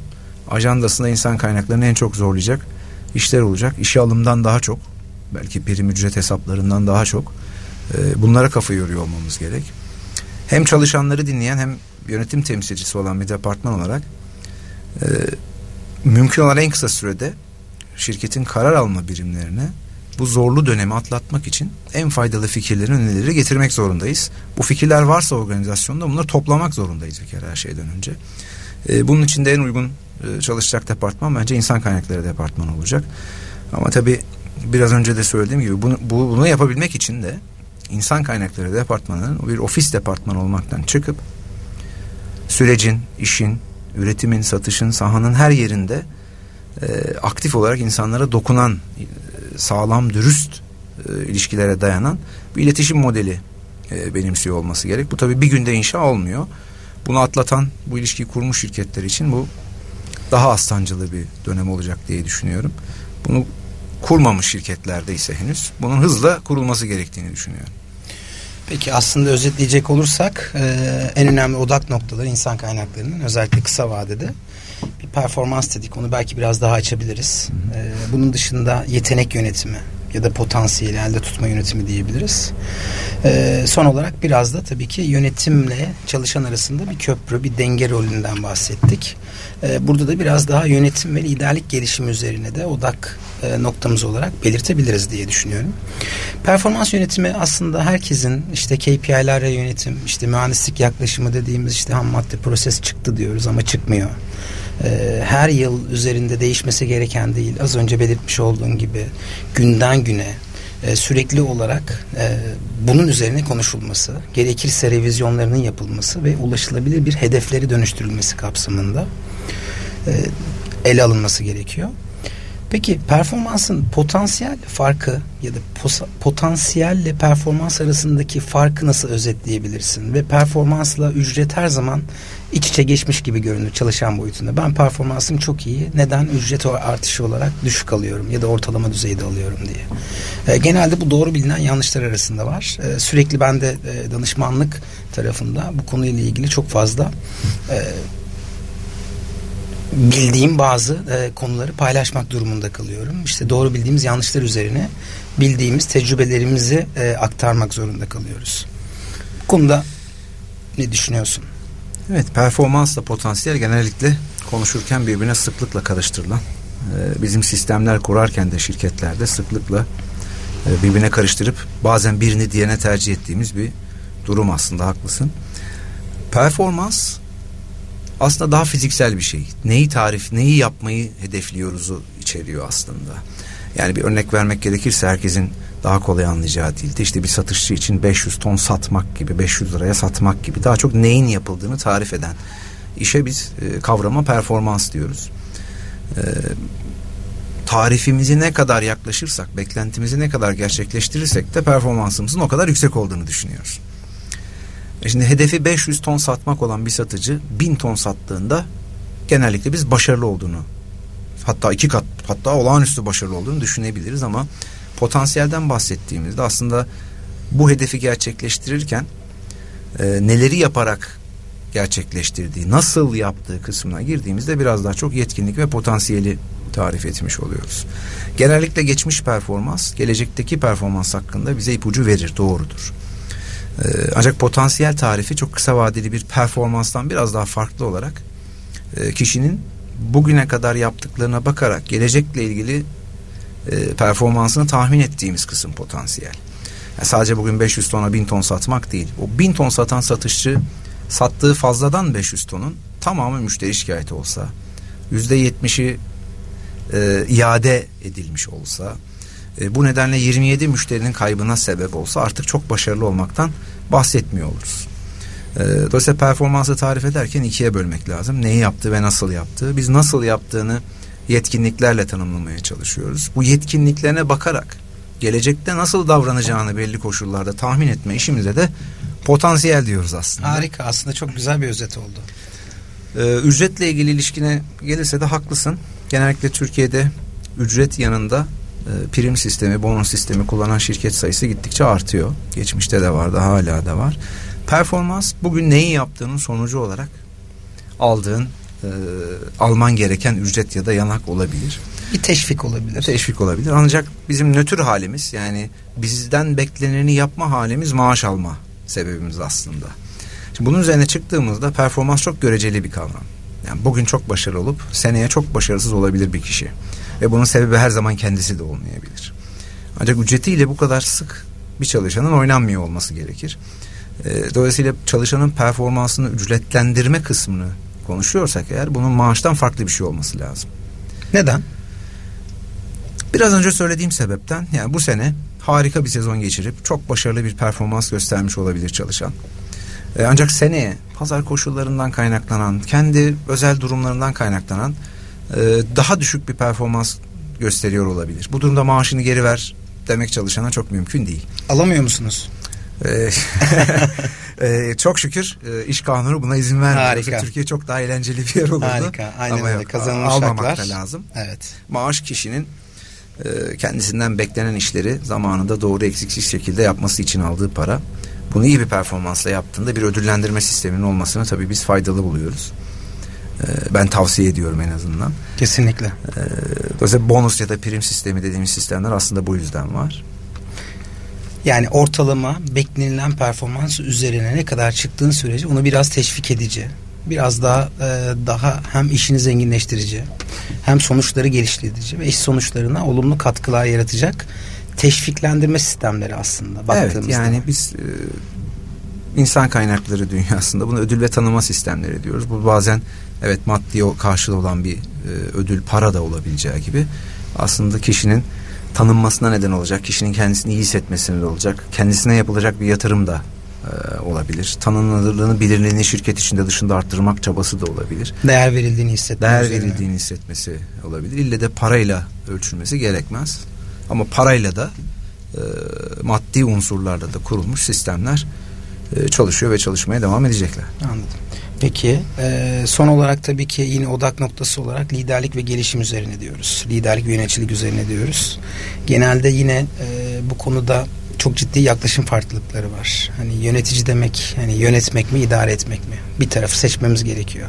ajandasında insan kaynaklarını en çok zorlayacak işler olacak. İşe alımdan daha çok, belki prim ücret hesaplarından daha çok e, bunlara kafa yoruyor olmamız gerek. Hem çalışanları dinleyen hem yönetim temsilcisi olan bir departman olarak e, mümkün olan en kısa sürede şirketin karar alma birimlerine bu zorlu dönemi atlatmak için en faydalı fikirleri, önerileri getirmek zorundayız. Bu fikirler varsa organizasyonda bunları toplamak zorundayız bir kere her şeyden önce. E, bunun için de en uygun e, çalışacak departman bence insan kaynakları departmanı olacak. Ama tabii biraz önce de söylediğim gibi bunu, bu, bunu yapabilmek için de insan kaynakları departmanının bir ofis departmanı olmaktan çıkıp sürecin, işin, üretimin, satışın, sahanın her yerinde e, aktif olarak insanlara dokunan, sağlam, dürüst e, ilişkilere dayanan bir iletişim modeli e, benimsiyor olması gerek. Bu tabii bir günde inşa olmuyor. Bunu atlatan, bu ilişkiyi kurmuş şirketler için bu daha az sancılı bir dönem olacak diye düşünüyorum. Bunu kurmamış şirketlerde ise henüz bunun hızla kurulması gerektiğini düşünüyorum. Peki aslında özetleyecek olursak e, en önemli odak noktaları insan kaynaklarının özellikle kısa vadede bir performans dedik. Onu belki biraz daha açabiliriz. E, bunun dışında yetenek yönetimi, ya da potansiyeli elde tutma yönetimi diyebiliriz. Ee, son olarak biraz da tabii ki yönetimle çalışan arasında bir köprü, bir denge rolünden bahsettik. Ee, burada da biraz daha yönetim ve liderlik gelişimi üzerine de odak e, noktamız olarak belirtebiliriz diye düşünüyorum. Performans yönetimi aslında herkesin işte KPI'lerle yönetim, işte mühendislik yaklaşımı dediğimiz işte ham madde proses çıktı diyoruz ama çıkmıyor. Ee, her yıl üzerinde değişmesi gereken değil. Az önce belirtmiş olduğun gibi günden güne e, sürekli olarak e, bunun üzerine konuşulması, gerekirse revizyonlarının yapılması ve ulaşılabilir bir hedefleri dönüştürülmesi kapsamında e, ele alınması gerekiyor. Peki performansın potansiyel farkı ya da potansiyelle performans arasındaki farkı nasıl özetleyebilirsin? Ve performansla ücret her zaman iç içe geçmiş gibi görünür çalışan boyutunda. Ben performansım çok iyi. Neden ücret artışı olarak düşük alıyorum ya da ortalama düzeyde alıyorum diye. E, genelde bu doğru bilinen yanlışlar arasında var. E, sürekli ben de e, danışmanlık tarafında bu konuyla ilgili çok fazla e, bildiğim bazı e, konuları paylaşmak durumunda kalıyorum. İşte doğru bildiğimiz yanlışlar üzerine bildiğimiz tecrübelerimizi e, aktarmak zorunda kalıyoruz. Bu konuda ne düşünüyorsun? Evet performansla potansiyel genellikle konuşurken birbirine sıklıkla karıştırılan e, bizim sistemler kurarken de şirketlerde sıklıkla e, birbirine karıştırıp bazen birini diğerine tercih ettiğimiz bir durum aslında haklısın. Performans aslında daha fiziksel bir şey. Neyi tarif, neyi yapmayı hedefliyoruzu içeriyor aslında. Yani bir örnek vermek gerekirse herkesin daha kolay anlayacağı dilde işte bir satışçı için 500 ton satmak gibi 500 liraya satmak gibi daha çok neyin yapıldığını tarif eden işe biz e, kavrama performans diyoruz. E, tarifimizi ne kadar yaklaşırsak beklentimizi ne kadar gerçekleştirirsek de performansımızın o kadar yüksek olduğunu düşünüyoruz. E şimdi hedefi 500 ton satmak olan bir satıcı 1000 ton sattığında genellikle biz başarılı olduğunu hatta iki kat hatta olağanüstü başarılı olduğunu düşünebiliriz ama potansiyelden bahsettiğimizde aslında bu hedefi gerçekleştirirken e, neleri yaparak gerçekleştirdiği, nasıl yaptığı kısmına girdiğimizde biraz daha çok yetkinlik ve potansiyeli tarif etmiş oluyoruz. Genellikle geçmiş performans, gelecekteki performans hakkında bize ipucu verir, doğrudur. Ee, ancak potansiyel tarifi çok kısa vadeli bir performanstan biraz daha farklı olarak e, kişinin bugüne kadar yaptıklarına bakarak gelecekle ilgili e, performansını tahmin ettiğimiz kısım potansiyel. Yani sadece bugün 500 tona 1000 ton satmak değil. O 1000 ton satan satışçı sattığı fazladan 500 tonun tamamı müşteri şikayeti olsa, %70'i e, iade edilmiş olsa, e, bu nedenle 27 müşterinin kaybına sebep olsa artık çok başarılı olmaktan bahsetmiyor oluruz. E, dolayısıyla performansı tarif ederken ikiye bölmek lazım. Neyi yaptı ve nasıl yaptı. Biz nasıl yaptığını yetkinliklerle tanımlamaya çalışıyoruz. Bu yetkinliklerine bakarak gelecekte nasıl davranacağını belli koşullarda tahmin etme işimize de potansiyel diyoruz aslında. Harika aslında çok güzel bir özet oldu. Ee, ücretle ilgili ilişkine gelirse de haklısın. Genellikle Türkiye'de ücret yanında prim sistemi, bonus sistemi kullanan şirket sayısı gittikçe artıyor. Geçmişte de vardı, hala da var. Performans bugün neyi yaptığının sonucu olarak aldığın e, alman gereken ücret ya da yanak olabilir. Bir teşvik olabilir. Teşvik olabilir. Ancak bizim nötr halimiz yani bizden bekleneni yapma halimiz maaş alma sebebimiz aslında. Şimdi bunun üzerine çıktığımızda performans çok göreceli bir kavram. Yani bugün çok başarılı olup seneye çok başarısız olabilir bir kişi. Ve bunun sebebi her zaman kendisi de olmayabilir. Ancak ücretiyle bu kadar sık bir çalışanın oynanmıyor olması gerekir. E, dolayısıyla çalışanın performansını ücretlendirme kısmını konuşuyorsak eğer bunun maaştan farklı bir şey olması lazım. Neden? Biraz önce söylediğim sebepten yani bu sene harika bir sezon geçirip çok başarılı bir performans göstermiş olabilir çalışan. E, ancak seneye pazar koşullarından kaynaklanan, kendi özel durumlarından kaynaklanan daha düşük bir performans gösteriyor olabilir. Bu durumda maaşını geri ver demek çalışana çok mümkün değil. Alamıyor musunuz? E, e, çok şükür e, iş kanunu buna izin vermiyor. Harika. Türkiye çok daha eğlenceli bir yer olurdu. Harika. Aynen Ama öyle. Kazanılmış almamak haklar. da lazım. Evet. Maaş kişinin e, kendisinden beklenen işleri zamanında doğru eksiksiz şekilde yapması için aldığı para. Bunu iyi bir performansla yaptığında bir ödüllendirme sisteminin olmasını tabii biz faydalı buluyoruz. E, ben tavsiye ediyorum en azından. Kesinlikle. E, dolayısıyla bonus ya da prim sistemi dediğimiz sistemler aslında bu yüzden var. Yani ortalama beklenilen performans üzerine ne kadar çıktığın sürece onu biraz teşvik edici. Biraz daha e, daha hem işini zenginleştirici hem sonuçları geliştirici ve iş sonuçlarına olumlu katkılar yaratacak teşviklendirme sistemleri aslında baktığımızda. Evet yani biz e, insan kaynakları dünyasında bunu ödül ve tanıma sistemleri diyoruz. Bu bazen evet maddi o karşılığı olan bir e, ödül para da olabileceği gibi aslında kişinin tanınmasına neden olacak, kişinin kendisini iyi hissetmesine de olacak, kendisine yapılacak bir yatırım da e, olabilir. Tanınırlığını, bilinirliğini şirket içinde dışında arttırmak çabası da olabilir. Değer verildiğini hissetmesi. Değer verildiğini hissetmesi olabilir. İlle de parayla ölçülmesi gerekmez. Ama parayla da e, maddi unsurlarla da kurulmuş sistemler e, çalışıyor ve çalışmaya devam edecekler. Anladım. Peki e, son olarak tabii ki yine odak noktası olarak liderlik ve gelişim üzerine diyoruz. Liderlik ve yöneticilik üzerine diyoruz. Genelde yine e, bu konuda çok ciddi yaklaşım farklılıkları var. Hani yönetici demek hani yönetmek mi idare etmek mi? Bir tarafı seçmemiz gerekiyor.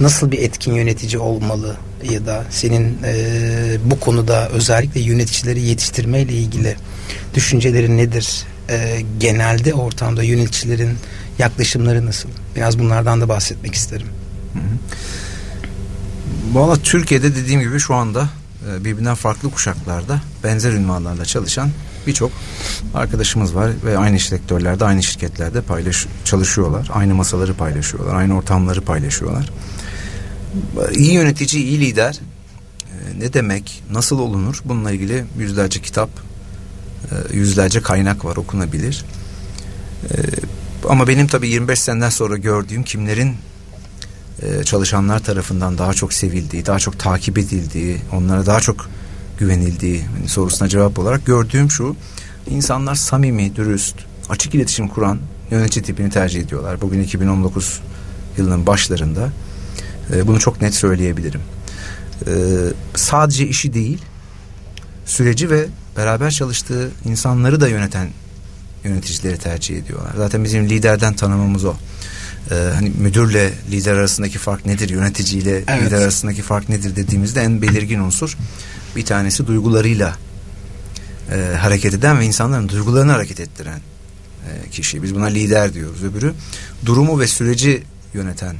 Nasıl bir etkin yönetici olmalı ya da senin e, bu konuda özellikle yöneticileri yetiştirme ile ilgili düşüncelerin nedir? E, genelde ortamda yöneticilerin yaklaşımları nasıl? Biraz bunlardan da bahsetmek isterim. Valla Türkiye'de dediğim gibi şu anda e, birbirinden farklı kuşaklarda benzer ünvanlarla çalışan birçok arkadaşımız var ve aynı sektörlerde aynı şirketlerde paylaş çalışıyorlar. Aynı masaları paylaşıyorlar. Aynı ortamları paylaşıyorlar. İyi yönetici, iyi lider e, ne demek, nasıl olunur? Bununla ilgili yüzlerce kitap, yüzlerce kaynak var okunabilir. E, ama benim tabii 25 seneden sonra gördüğüm kimlerin çalışanlar tarafından daha çok sevildiği, daha çok takip edildiği, onlara daha çok güvenildiği hani sorusuna cevap olarak gördüğüm şu. insanlar samimi, dürüst, açık iletişim kuran yönetici tipini tercih ediyorlar. Bugün 2019 yılının başlarında e, bunu çok net söyleyebilirim. E, sadece işi değil, süreci ve beraber çalıştığı insanları da yöneten yöneticileri tercih ediyorlar. Zaten bizim liderden tanımımız o. Ee, hani müdürle lider arasındaki fark nedir, yöneticiyle evet. lider arasındaki fark nedir dediğimizde en belirgin unsur bir tanesi duygularıyla e, hareket eden ve insanların duygularını hareket ettiren e, kişi. Biz buna lider diyoruz. Öbürü durumu ve süreci yöneten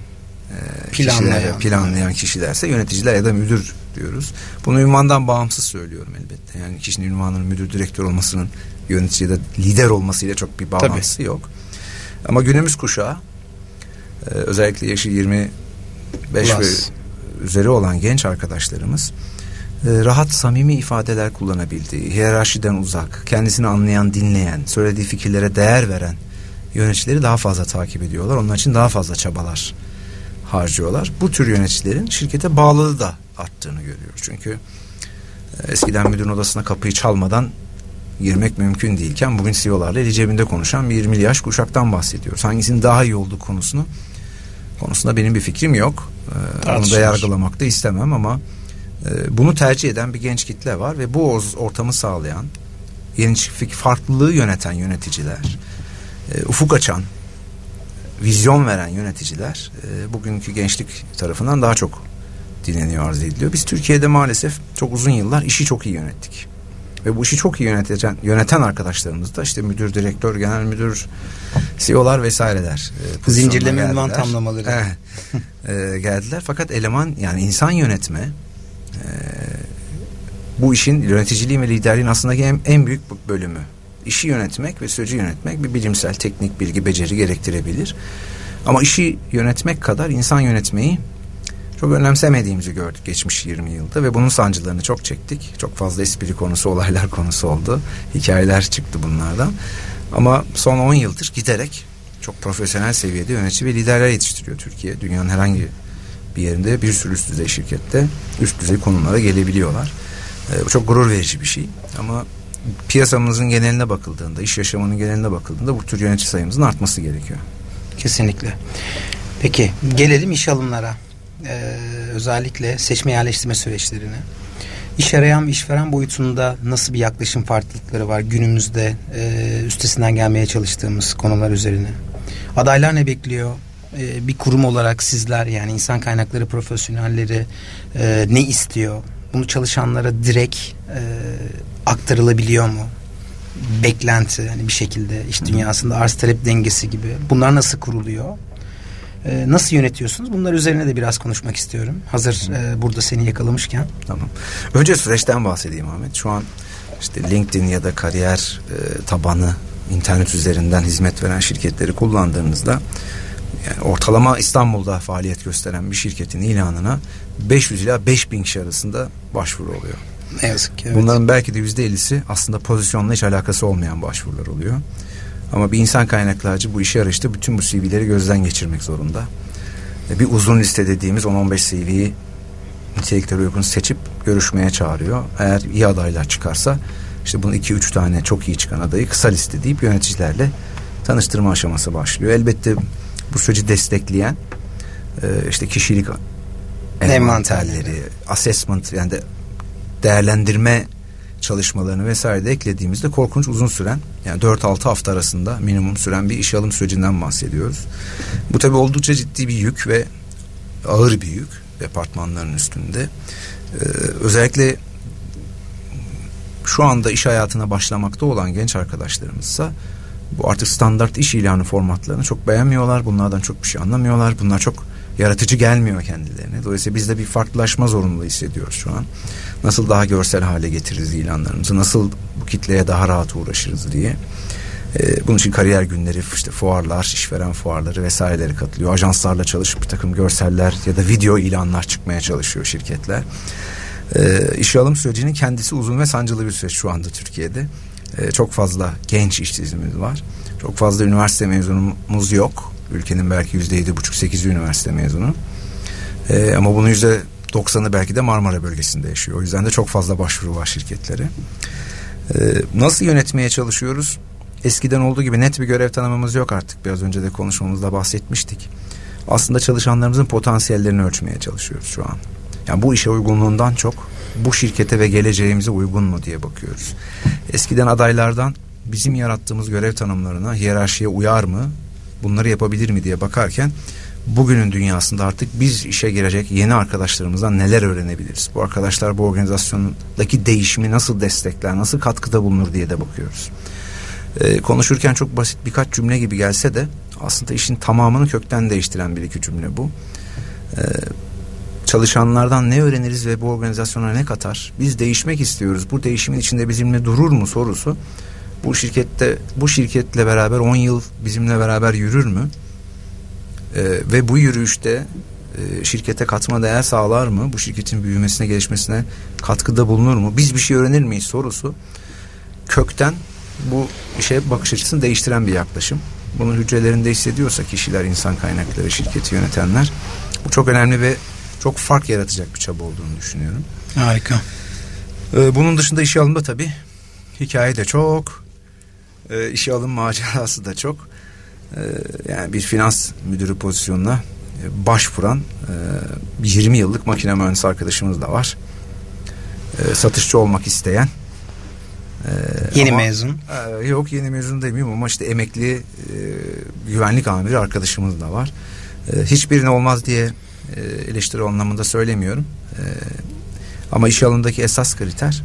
e, planlayan, planlayan kişilerse yöneticiler ya da müdür diyoruz. Bunu ünvandan bağımsız söylüyorum elbette. Yani kişinin ünvanının müdür direktör olmasının yönetici ya da lider olmasıyla çok bir bağlantısı Tabii. yok. Ama günümüz kuşağı e, özellikle yaşı 25 Plus. ve üzeri olan genç arkadaşlarımız e, rahat samimi ifadeler kullanabildiği, hiyerarşiden uzak, kendisini anlayan, dinleyen, söylediği fikirlere değer veren yöneticileri daha fazla takip ediyorlar. Onun için daha fazla çabalar harcıyorlar. Bu tür yöneticilerin şirkete bağlılığı da arttığını görüyoruz. Çünkü e, eskiden müdürün odasına kapıyı çalmadan girmek mümkün değilken bugün CEO'larla eli cebinde konuşan bir 20'li yaş kuşaktan bahsediyoruz. Hangisinin daha iyi olduğu konusunu konusunda benim bir fikrim yok. Ee, onu da yargılamak da istemem ama ee, bunu tercih eden bir genç kitle var ve bu ortamı sağlayan yeni farklılığı yöneten yöneticiler e, ufuk açan vizyon veren yöneticiler e, bugünkü gençlik tarafından daha çok dinleniyor arz ediliyor. Biz Türkiye'de maalesef çok uzun yıllar işi çok iyi yönettik. Ve bu işi çok iyi yöneten, yöneten arkadaşlarımız da işte müdür, direktör, genel müdür, CEO'lar vesaireler. E, Zincirleme ünvan tamlamaları. e, geldiler. Fakat eleman yani insan yönetme, bu işin yöneticiliğin ve liderliğin aslında en, en büyük bölümü. İşi yönetmek ve süreci yönetmek bir bilimsel teknik bilgi beceri gerektirebilir. Ama işi yönetmek kadar insan yönetmeyi çok önemsemediğimizi gördük geçmiş 20 yılda ve bunun sancılarını çok çektik. Çok fazla espri konusu, olaylar konusu oldu. Hikayeler çıktı bunlardan. Ama son 10 yıldır giderek çok profesyonel seviyede yönetici ve liderler yetiştiriyor Türkiye. Dünyanın herhangi bir yerinde bir sürü üst düzey şirkette üst düzey konumlara gelebiliyorlar. E, bu çok gurur verici bir şey ama piyasamızın geneline bakıldığında, iş yaşamının geneline bakıldığında bu tür yönetici sayımızın artması gerekiyor. Kesinlikle. Peki gelelim iş alımlara. Ee, özellikle seçme yerleştirme süreçlerine. İş arayan ve işveren boyutunda nasıl bir yaklaşım farklılıkları var günümüzde e, üstesinden gelmeye çalıştığımız konular üzerine? Adaylar ne bekliyor? e, bir kurum olarak sizler yani insan kaynakları profesyonelleri e, ne istiyor? Bunu çalışanlara direkt e, aktarılabiliyor mu? Beklenti yani bir şekilde iş dünyasında arz talep dengesi gibi. Bunlar nasıl kuruluyor? E, nasıl yönetiyorsunuz? Bunlar üzerine de biraz konuşmak istiyorum. Hazır e, burada seni yakalamışken. Tamam. Önce süreçten bahsedeyim Ahmet. Şu an işte LinkedIn ya da kariyer e, tabanı internet üzerinden hizmet veren şirketleri kullandığınızda yani ortalama İstanbul'da faaliyet gösteren bir şirketin ilanına 500 ila 5000 kişi arasında başvuru oluyor. Ne yazık ki. Evet. Bunların belki de %50'si aslında pozisyonla hiç alakası olmayan başvurular oluyor. Ama bir insan kaynaklarcı bu işi arayışta bütün bu CV'leri gözden geçirmek zorunda. Bir uzun liste dediğimiz 10-15 CV'yi nitelikleri uygun seçip görüşmeye çağırıyor. Eğer iyi adaylar çıkarsa işte bunun 2-3 tane çok iyi çıkan adayı kısa liste deyip yöneticilerle tanıştırma aşaması başlıyor. Elbette bu süreci destekleyen e, işte kişilik envanterleri, assessment yani de değerlendirme çalışmalarını vesaire de eklediğimizde korkunç uzun süren yani 4-6 hafta arasında minimum süren bir işe alım sürecinden bahsediyoruz. Bu tabi oldukça ciddi bir yük ve ağır bir yük departmanların üstünde. Ee, özellikle şu anda iş hayatına başlamakta olan genç arkadaşlarımızsa bu artık standart iş ilanı formatlarını çok beğenmiyorlar. Bunlardan çok bir şey anlamıyorlar. Bunlar çok yaratıcı gelmiyor kendilerine. Dolayısıyla biz de bir farklılaşma zorunluluğu hissediyoruz şu an. Nasıl daha görsel hale getiririz ilanlarımızı? Nasıl bu kitleye daha rahat uğraşırız diye. Ee, bunun için kariyer günleri, işte fuarlar, işveren fuarları vesaireleri katılıyor. Ajanslarla çalışıp bir takım görseller ya da video ilanlar çıkmaya çalışıyor şirketler. Ee, işe alım sürecinin kendisi uzun ve sancılı bir süreç şu anda Türkiye'de. Ee, çok fazla genç işsizimiz var. Çok fazla üniversite mezunumuz yok. Ülkenin belki yüzde yedi buçuk sekizi üniversite mezunu. Ee, ama bunun yüzde doksanı belki de Marmara bölgesinde yaşıyor. O yüzden de çok fazla başvuru var şirketlere. Ee, nasıl yönetmeye çalışıyoruz? Eskiden olduğu gibi net bir görev tanımımız yok artık. Biraz önce de konuşmamızda bahsetmiştik. Aslında çalışanlarımızın potansiyellerini ölçmeye çalışıyoruz şu an. Yani bu işe uygunluğundan çok bu şirkete ve geleceğimize uygun mu diye bakıyoruz. Eskiden adaylardan bizim yarattığımız görev tanımlarına, hiyerarşiye uyar mı, bunları yapabilir mi diye bakarken bugünün dünyasında artık biz işe girecek yeni arkadaşlarımızdan neler öğrenebiliriz? Bu arkadaşlar bu organizasyondaki değişimi nasıl destekler, nasıl katkıda bulunur diye de bakıyoruz. Ee, konuşurken çok basit birkaç cümle gibi gelse de aslında işin tamamını kökten değiştiren bir iki cümle bu. Ee, çalışanlardan ne öğreniriz ve bu organizasyona ne katar? Biz değişmek istiyoruz. Bu değişimin içinde bizimle durur mu sorusu. Bu şirkette bu şirketle beraber 10 yıl bizimle beraber yürür mü? Ee, ve bu yürüyüşte e, şirkete katma değer sağlar mı? Bu şirketin büyümesine, gelişmesine katkıda bulunur mu? Biz bir şey öğrenir miyiz sorusu kökten bu işe bakış açısını değiştiren bir yaklaşım. Bunun hücrelerinde hissediyorsa kişiler, insan kaynakları, şirketi yönetenler bu çok önemli ve çok fark yaratacak bir çaba olduğunu düşünüyorum. Harika. Ee, bunun dışında işe alımda tabii hikaye de çok, e, işe alım macerası da çok. Ee, yani bir finans müdürü pozisyonuna e, başvuran e, 20 yıllık makine mühendisi arkadaşımız da var. E, satışçı olmak isteyen. E, yeni ama, mezun. E, yok yeni mezun demeyeyim ama işte emekli e, güvenlik amiri arkadaşımız da var. E, hiçbirine olmaz diye e, eleştiri anlamında söylemiyorum. E, ama iş alanındaki esas kriter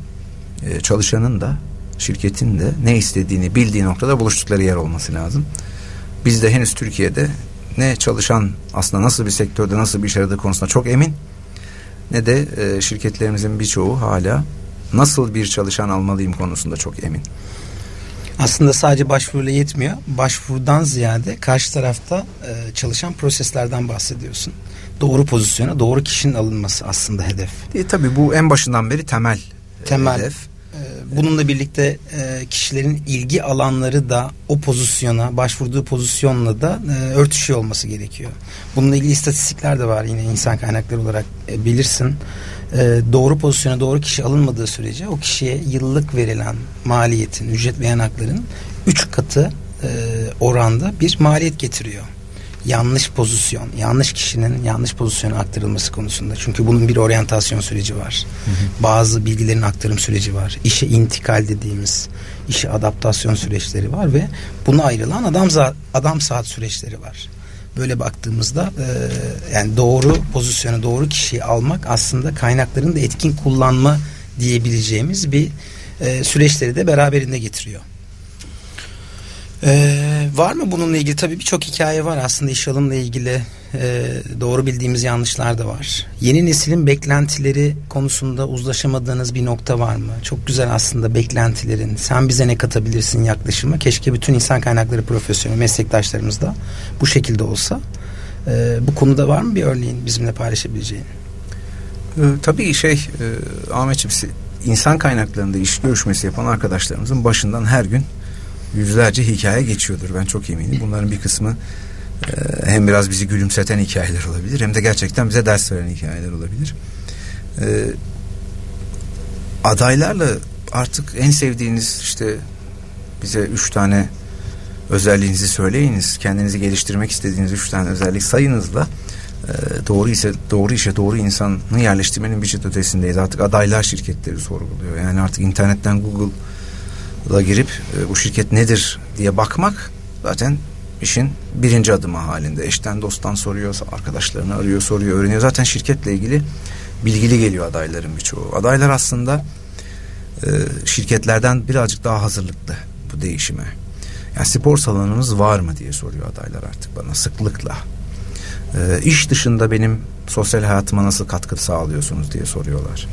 e, çalışanın da şirketin de ne istediğini bildiği noktada buluştukları yer olması lazım. Biz de henüz Türkiye'de ne çalışan aslında nasıl bir sektörde nasıl bir iş aradığı konusunda çok emin ne de e, şirketlerimizin birçoğu hala nasıl bir çalışan almalıyım konusunda çok emin. Aslında sadece başvuruyla yetmiyor. Başvurudan ziyade karşı tarafta e, çalışan proseslerden bahsediyorsun. Doğru pozisyona, doğru kişinin alınması aslında hedef. E, tabii bu en başından beri temel, temel hedef. E, bununla birlikte e, kişilerin ilgi alanları da o pozisyona, başvurduğu pozisyonla da e, örtüşüyor olması gerekiyor. Bununla ilgili istatistikler de var yine insan kaynakları olarak e, bilirsin. Doğru pozisyona doğru kişi alınmadığı sürece o kişiye yıllık verilen maliyetin, ücret ve yanakların üç katı oranda bir maliyet getiriyor yanlış pozisyon, yanlış kişinin yanlış pozisyona aktarılması konusunda. Çünkü bunun bir oryantasyon süreci var. Hı hı. Bazı bilgilerin aktarım süreci var. İşe intikal dediğimiz işe adaptasyon süreçleri var ve buna ayrılan adam adam saat süreçleri var. böyle baktığımızda e, yani doğru pozisyonu doğru kişiyi almak aslında kaynakların da etkin kullanma diyebileceğimiz bir e, süreçleri de beraberinde getiriyor. Ee, var mı bununla ilgili? Tabii birçok hikaye var aslında iş alımla ilgili e, doğru bildiğimiz yanlışlar da var. Yeni neslin beklentileri konusunda uzlaşamadığınız bir nokta var mı? Çok güzel aslında beklentilerin. Sen bize ne katabilirsin yaklaşımı. Keşke bütün insan kaynakları profesyonel meslektaşlarımız da bu şekilde olsa. E, bu konuda var mı bir örneğin bizimle paylaşabileceğin? Ee, tabii şey e, Ahmetciğim insan kaynaklarında iş görüşmesi yapan arkadaşlarımızın başından her gün yüzlerce hikaye geçiyordur. Ben çok eminim. Bunların bir kısmı e, hem biraz bizi gülümseten hikayeler olabilir hem de gerçekten bize ders veren hikayeler olabilir. E, adaylarla artık en sevdiğiniz işte bize üç tane özelliğinizi söyleyiniz. Kendinizi geliştirmek istediğiniz üç tane özellik sayınızla e, doğru ise doğru işe doğru insanı yerleştirmenin bir çeşit ötesindeyiz. Artık adaylar şirketleri sorguluyor. Yani artık internetten Google la girip e, bu şirket nedir diye bakmak zaten işin birinci adımı halinde. Eşten dosttan soruyor, arkadaşlarını arıyor, soruyor, öğreniyor. Zaten şirketle ilgili bilgili geliyor adayların birçoğu. Adaylar aslında e, şirketlerden birazcık daha hazırlıklı bu değişime. Yani spor salonunuz var mı diye soruyor adaylar artık bana sıklıkla. E, iş dışında benim sosyal hayatıma nasıl katkı sağlıyorsunuz diye soruyorlar.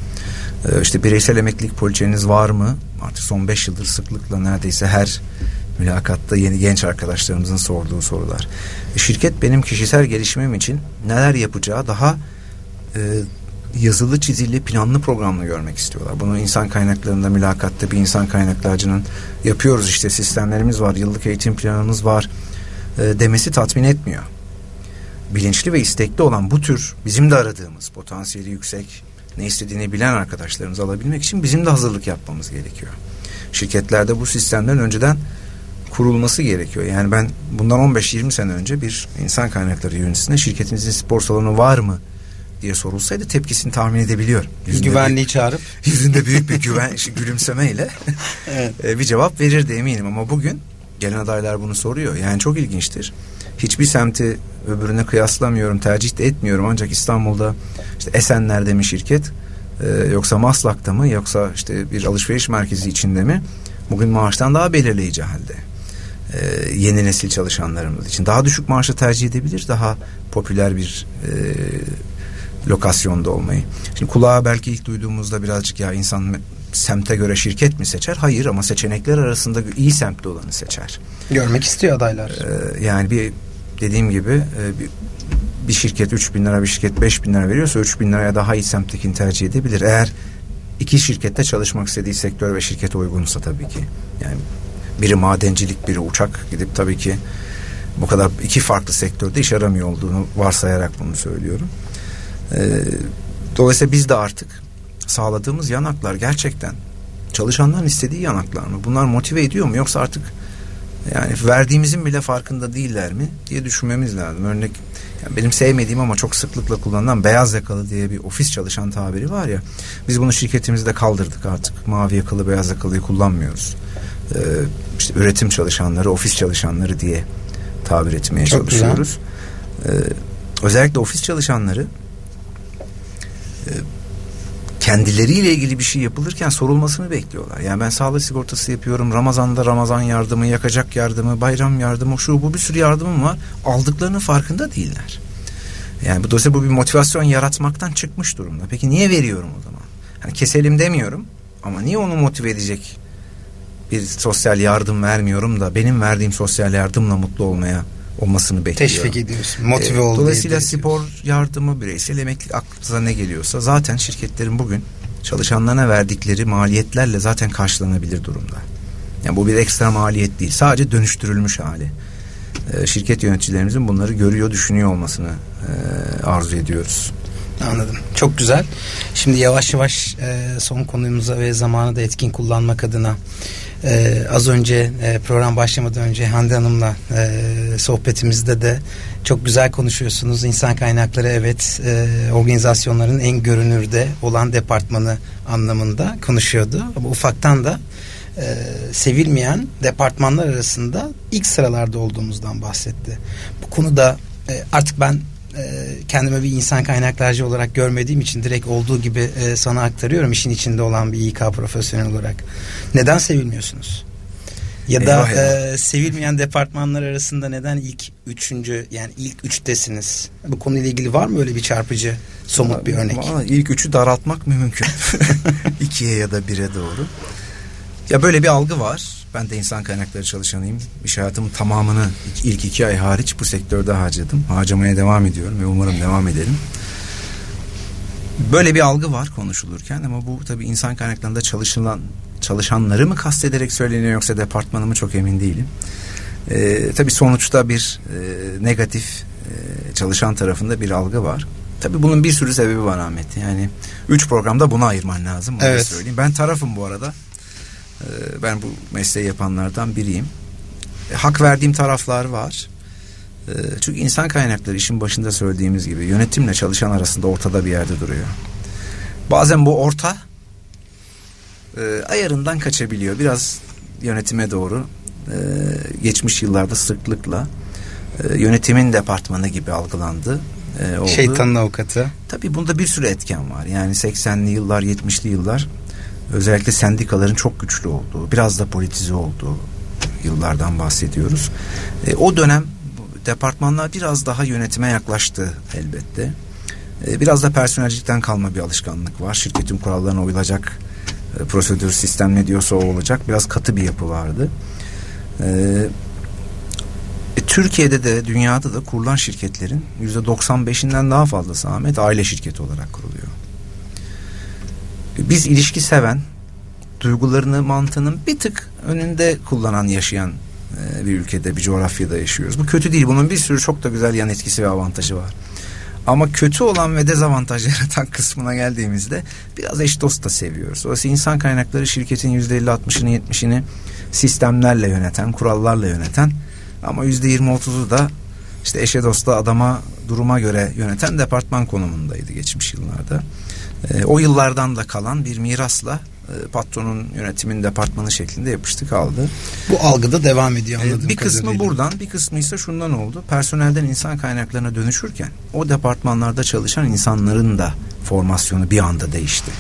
Ee, işte bireysel emeklilik poliçeniz var mı? Artık son beş yıldır sıklıkla neredeyse her mülakatta yeni genç arkadaşlarımızın sorduğu sorular. E, şirket benim kişisel gelişimim için neler yapacağı daha e, yazılı çizili planlı programlı görmek istiyorlar. Bunu insan kaynaklarında mülakatta bir insan kaynaklarcının yapıyoruz işte sistemlerimiz var yıllık eğitim planımız var e, demesi tatmin etmiyor. Bilinçli ve istekli olan bu tür bizim de aradığımız potansiyeli yüksek ne istediğini bilen arkadaşlarımızı alabilmek için bizim de hazırlık yapmamız gerekiyor. Şirketlerde bu sistemlerin önceden kurulması gerekiyor. Yani ben bundan 15-20 sene önce bir insan kaynakları yöneticisine şirketinizin spor salonu var mı diye sorulsaydı tepkisini tahmin edebiliyorum. Yüzünde Güvenliği büyük, çağırıp yüzünde büyük bir güven gülümsemeyle evet. E, bir cevap verirdi eminim ama bugün gelen adaylar bunu soruyor. Yani çok ilginçtir. Hiçbir semti öbürüne kıyaslamıyorum, tercih de etmiyorum. Ancak İstanbul'da işte Esenler'de mi şirket e, yoksa Maslak'ta mı yoksa işte bir alışveriş merkezi içinde mi? Bugün maaştan daha belirleyici halde. E, yeni nesil çalışanlarımız için. Daha düşük maaşı tercih edebilir, daha popüler bir e, lokasyonda olmayı. Şimdi kulağa belki ilk duyduğumuzda birazcık ya insan semte göre şirket mi seçer? Hayır ama seçenekler arasında iyi semtte olanı seçer. Görmek istiyor adaylar. Ee, yani bir dediğim gibi e, bir, bir şirket 3 bin lira bir şirket 5 bin lira veriyorsa 3 bin liraya daha iyi semttekini tercih edebilir. Eğer iki şirkette çalışmak istediği sektör ve şirkete uygunsa tabii ki. Yani biri madencilik biri uçak gidip tabii ki bu kadar iki farklı sektörde iş aramıyor olduğunu varsayarak bunu söylüyorum. Ee, dolayısıyla biz de artık sağladığımız yanaklar gerçekten çalışanların istediği yanaklar mı? Bunlar motive ediyor mu? Yoksa artık yani verdiğimizin bile farkında değiller mi diye düşünmemiz lazım. Örnek yani benim sevmediğim ama çok sıklıkla kullanılan beyaz yakalı diye bir ofis çalışan tabiri var ya. Biz bunu şirketimizde kaldırdık artık. Mavi yakalı beyaz yakalıyı kullanmıyoruz. Ee, işte üretim çalışanları, ofis çalışanları diye tabir etmeye çok çalışıyoruz. Ee, özellikle ofis çalışanları kendileriyle ilgili bir şey yapılırken sorulmasını bekliyorlar. Yani ben sağlık sigortası yapıyorum. Ramazan'da Ramazan yardımı, yakacak yardımı, bayram yardımı, şu bu bir sürü yardımım var. Aldıklarının farkında değiller. Yani bu dolayısıyla bu bir motivasyon yaratmaktan çıkmış durumda. Peki niye veriyorum o zaman? Yani keselim demiyorum ama niye onu motive edecek bir sosyal yardım vermiyorum da benim verdiğim sosyal yardımla mutlu olmaya olmasını bekliyor. Teşvik ediyorsun. Motive e, Dolayısıyla spor yardımı, bireysel emeklilik aklınıza ne geliyorsa zaten şirketlerin bugün çalışanlarına verdikleri maliyetlerle zaten karşılanabilir durumda. Yani bu bir ekstra maliyet değil. Sadece dönüştürülmüş hali. E, şirket yöneticilerimizin bunları görüyor, düşünüyor olmasını e, arzu ediyoruz. Anladım. Çok güzel. Şimdi yavaş yavaş e, son konumuza ve zamanı da etkin kullanmak adına ee, az önce e, program başlamadan önce Hande Hanım'la e, sohbetimizde de çok güzel konuşuyorsunuz. İnsan kaynakları evet e, organizasyonların en görünürde olan departmanı anlamında konuşuyordu. Ama ufaktan da e, sevilmeyen departmanlar arasında ilk sıralarda olduğumuzdan bahsetti. Bu konuda e, artık ben kendime bir insan kaynaklarcı olarak görmediğim için direkt olduğu gibi e, sana aktarıyorum işin içinde olan bir İK profesyonel olarak. Neden sevilmiyorsunuz? Ya da. E, sevilmeyen departmanlar arasında neden ilk üçüncü yani ilk üçtesiniz? Bu konuyla ilgili var mı öyle bir çarpıcı somut bir örnek? Valla ilk üçü daraltmak mümkün. İkiye ya da bire doğru. Ya böyle bir algı var. Ben de insan kaynakları çalışanıyım. İş hayatımın tamamını ilk iki ay hariç bu sektörde harcadım. Harcamaya devam ediyorum ve umarım devam ederim. Böyle bir algı var konuşulurken ama bu tabii insan kaynaklarında çalışılan çalışanları mı kastederek söyleniyor yoksa departmanı mı çok emin değilim. Ee, tabii sonuçta bir e, negatif e, çalışan tarafında bir algı var. Tabii bunun bir sürü sebebi var Ahmet. Yani üç programda buna ayırman lazım. Evet. söyleyeyim. Ben tarafım bu arada. Ee, ben bu mesleği yapanlardan biriyim. E, hak verdiğim taraflar var. Ee, çünkü insan kaynakları işin başında söylediğimiz gibi yönetimle çalışan arasında ortada bir yerde duruyor. Bazen bu orta e, ayarından kaçabiliyor. Biraz yönetime doğru e, geçmiş yıllarda sıklıkla e, yönetimin departmanı gibi algılandı. E, oldu. Şeytanın avukatı. Tabii bunda bir sürü etken var. Yani 80'li yıllar 70'li yıllar özellikle sendikaların çok güçlü olduğu biraz da politize olduğu yıllardan bahsediyoruz. E, o dönem departmanlar biraz daha yönetime yaklaştı elbette. E, biraz da personelcilikten kalma bir alışkanlık var. Şirketin kurallarına uyulacak e, prosedür sistem ne diyorsa o olacak. Biraz katı bir yapı vardı. E, e, Türkiye'de de dünyada da kurulan şirketlerin yüzde 95'inden daha fazlası Ahmet aile şirketi olarak kuruluyor. Biz ilişki seven, duygularını mantığının bir tık önünde kullanan yaşayan e, bir ülkede bir coğrafyada yaşıyoruz. Bu kötü değil. Bunun bir sürü çok da güzel yan etkisi ve avantajı var. Ama kötü olan ve dezavantaj yaratan kısmına geldiğimizde biraz eş dost da seviyoruz. Dolayısıyla insan kaynakları şirketin yüzde elli altmışını yetmişini sistemlerle yöneten, kurallarla yöneten ama yüzde yirmi otuzu da işte eşe dosta adama duruma göre yöneten departman konumundaydı geçmiş yıllarda. E, o yıllardan da kalan bir mirasla e, patronun yönetimin departmanı şeklinde yapıştı kaldı. Bu algıda devam ediyor e, anladığım Bir kısmı kadarıyla. buradan bir kısmı ise şundan oldu. Personelden insan kaynaklarına dönüşürken o departmanlarda çalışan insanların da formasyonu bir anda değişti.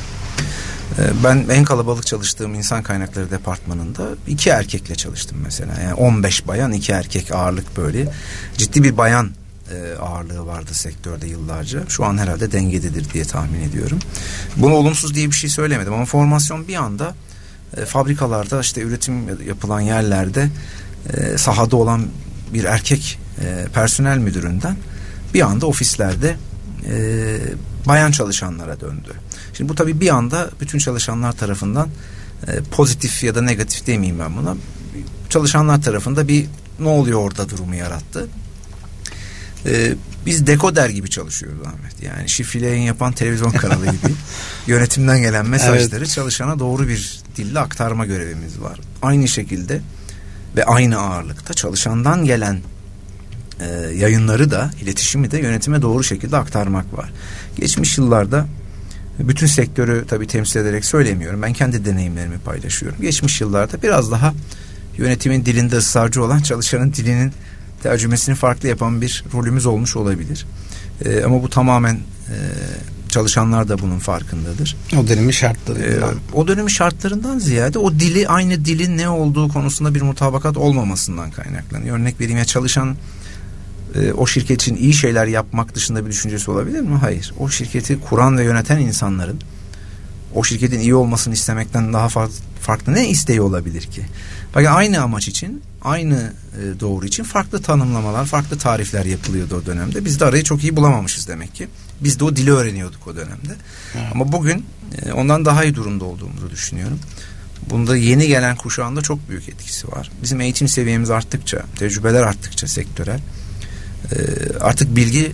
E, ben en kalabalık çalıştığım insan kaynakları departmanında iki erkekle çalıştım mesela. Yani 15 bayan iki erkek ağırlık böyle. Ciddi bir bayan e, ağırlığı vardı sektörde yıllarca. Şu an herhalde dengededir diye tahmin ediyorum. Bunu olumsuz diye bir şey söylemedim ama formasyon bir anda e, fabrikalarda işte üretim yapılan yerlerde e, sahada olan bir erkek personel müdüründen bir anda ofislerde bayan çalışanlara döndü. Şimdi bu tabii bir anda bütün çalışanlar tarafından pozitif ya da negatif demeyeyim ben buna. Çalışanlar tarafında bir ne oluyor orada durumu yarattı. Ee, biz dekoder gibi çalışıyoruz Ahmet. Yani şifreli yayın yapan televizyon kanalı gibi yönetimden gelen mesajları evet. çalışana doğru bir dille aktarma görevimiz var. Aynı şekilde ve aynı ağırlıkta çalışandan gelen e, yayınları da iletişimi de yönetime doğru şekilde aktarmak var. Geçmiş yıllarda bütün sektörü tabii temsil ederek söylemiyorum. Ben kendi deneyimlerimi paylaşıyorum. Geçmiş yıllarda biraz daha yönetimin dilinde ısrarcı olan çalışanın dilinin tercümesini farklı yapan bir rolümüz olmuş olabilir. E, ama bu tamamen e, çalışanlar da bunun farkındadır. O dönemin şartlarından. E, o dönemin şartlarından ziyade o dili aynı dilin ne olduğu konusunda bir mutabakat olmamasından kaynaklanıyor. Örnek vereyim ya çalışan e, o şirket için iyi şeyler yapmak dışında bir düşüncesi olabilir mi? Hayır. O şirketi kuran ve yöneten insanların o şirketin iyi olmasını istemekten daha farklı ne isteği olabilir ki? Bakın aynı amaç için, aynı e, doğru için farklı tanımlamalar, farklı tarifler yapılıyordu o dönemde. Biz de arayı çok iyi bulamamışız demek ki. Biz de o dili öğreniyorduk o dönemde. Evet. Ama bugün e, ondan daha iyi durumda olduğumuzu düşünüyorum. Bunda yeni gelen kuşağında çok büyük etkisi var. Bizim eğitim seviyemiz arttıkça, tecrübeler arttıkça sektörel e, artık bilgi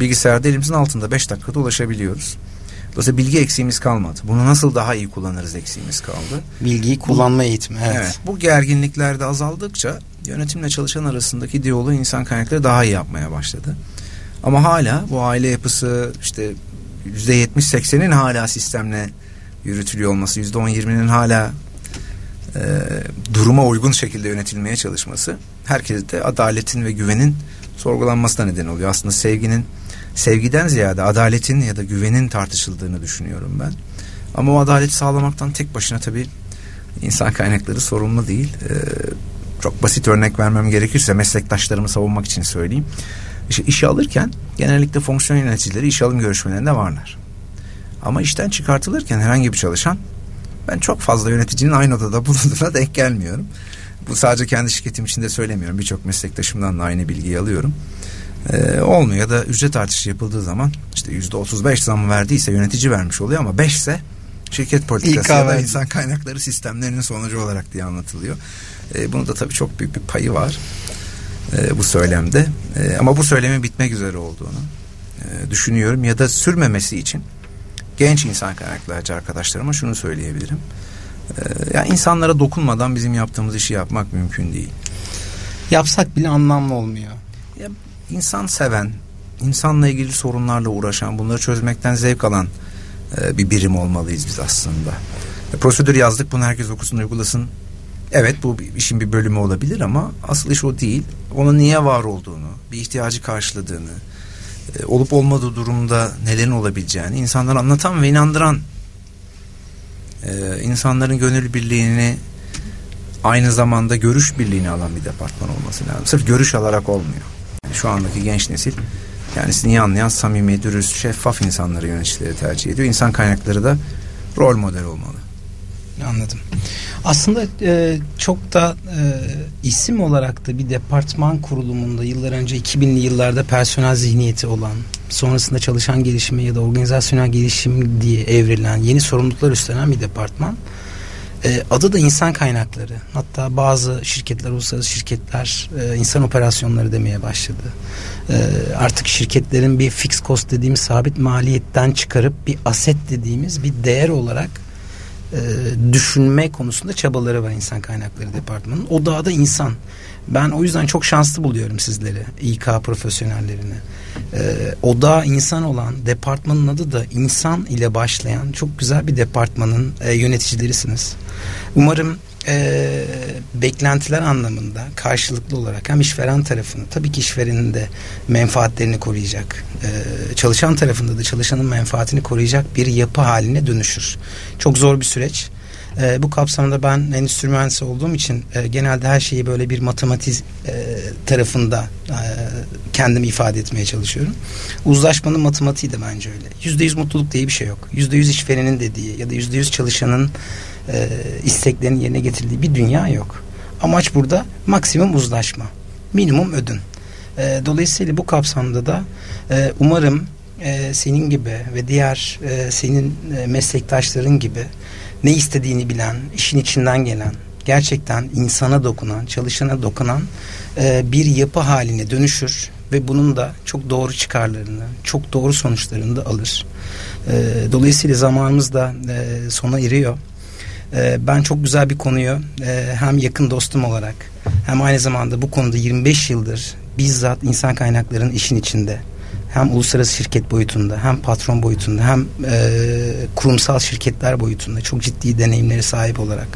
bilgisayarda elimizin altında 5 dakikada ulaşabiliyoruz. Dolayısıyla bilgi eksiğimiz kalmadı. Bunu nasıl daha iyi kullanırız eksiğimiz kaldı. Bilgiyi kullanma eğitimi. Evet. evet. Bu gerginlikler de azaldıkça yönetimle çalışan arasındaki diyaloğu insan kaynakları daha iyi yapmaya başladı. Ama hala bu aile yapısı işte yüzde yetmiş seksenin hala sistemle yürütülüyor olması, yüzde on yirminin hala e, duruma uygun şekilde yönetilmeye çalışması herkeste adaletin ve güvenin sorgulanmasına neden oluyor. Aslında sevginin sevgiden ziyade adaletin ya da güvenin tartışıldığını düşünüyorum ben. Ama o adaleti sağlamaktan tek başına tabii insan kaynakları sorumlu değil. Ee, çok basit örnek vermem gerekirse meslektaşlarımı savunmak için söyleyeyim. İşte işe alırken genellikle fonksiyon yöneticileri iş alım görüşmelerinde varlar. Ama işten çıkartılırken herhangi bir çalışan ben çok fazla yöneticinin aynı odada bulunduğuna denk gelmiyorum. Bu sadece kendi şirketim için de söylemiyorum. Birçok meslektaşımdan da aynı bilgiyi alıyorum. Ee, olmuyor ya da ücret artışı yapıldığı zaman işte yüzde otuz beş zamı verdiyse yönetici vermiş oluyor ama beş ise şirket politikası ya da insan kaynakları sistemlerinin sonucu olarak diye anlatılıyor. Ee, bunun da tabii çok büyük bir payı var e, bu söylemde. E, ama bu söylemin bitmek üzere olduğunu e, düşünüyorum ya da sürmemesi için genç insan kaynaklarcı arkadaşlarıma şunu söyleyebilirim. E, yani insanlara dokunmadan bizim yaptığımız işi yapmak mümkün değil. Yapsak bile anlamlı olmuyor. Ya, insan seven, insanla ilgili sorunlarla uğraşan, bunları çözmekten zevk alan e, bir birim olmalıyız biz aslında. E, prosedür yazdık, bunu herkes okusun, uygulasın Evet bu işin bir bölümü olabilir ama asıl iş o değil. Onun niye var olduğunu, bir ihtiyacı karşıladığını, e, olup olmadığı durumda nelerin olabileceğini insanlara anlatan ve inandıran insanların gönül birliğini aynı zamanda görüş birliğini alan bir departman olması lazım. Sırf görüş alarak olmuyor. Şu andaki genç nesil kendisini iyi anlayan, samimi, dürüst, şeffaf insanları yöneticileri tercih ediyor. İnsan kaynakları da rol model olmalı. Anladım. Aslında e, çok da e, isim olarak da bir departman kurulumunda yıllar önce 2000'li yıllarda personel zihniyeti olan sonrasında çalışan gelişimi ya da organizasyonel gelişim diye evrilen yeni sorumluluklar üstlenen bir departman. E, adı da insan kaynakları. Hatta bazı şirketler, uluslararası şirketler e, insan operasyonları demeye başladı. E, artık şirketlerin bir fix cost dediğimiz sabit maliyetten çıkarıp bir aset dediğimiz bir değer olarak e, düşünme konusunda çabaları var insan kaynakları departmanının. O dağda insan. Ben o yüzden çok şanslı buluyorum sizleri İK profesyonellerini. E, o da insan olan departmanın adı da insan ile başlayan çok güzel bir departmanın e, yöneticilerisiniz. Umarım e, beklentiler anlamında karşılıklı olarak hem işveren tarafını tabii ki işverenin de menfaatlerini koruyacak e, çalışan tarafında da çalışanın menfaatini koruyacak bir yapı haline dönüşür. Çok zor bir süreç. E, bu kapsamda ben endüstri mühendisi olduğum için e, genelde her şeyi böyle bir matematik e, tarafında e, kendimi ifade etmeye çalışıyorum. Uzlaşmanın matematiği de bence öyle. Yüzde yüz mutluluk diye bir şey yok. Yüzde yüz işverenin dediği ya da yüzde yüz çalışanın e, isteklerini yerine getirdiği bir dünya yok. Amaç burada maksimum uzlaşma. Minimum ödün. E, dolayısıyla bu kapsamda da e, umarım e, senin gibi ve diğer e, senin e, meslektaşların gibi ne istediğini bilen, işin içinden gelen, gerçekten insana dokunan, çalışana dokunan e, bir yapı haline dönüşür ve bunun da çok doğru çıkarlarını, çok doğru sonuçlarını da alır. E, dolayısıyla zamanımız da e, sona eriyor. E, ben çok güzel bir konuyu e, hem yakın dostum olarak hem aynı zamanda bu konuda 25 yıldır bizzat insan kaynaklarının işin içinde hem uluslararası şirket boyutunda hem patron boyutunda hem e, kurumsal şirketler boyutunda çok ciddi deneyimleri sahip olarak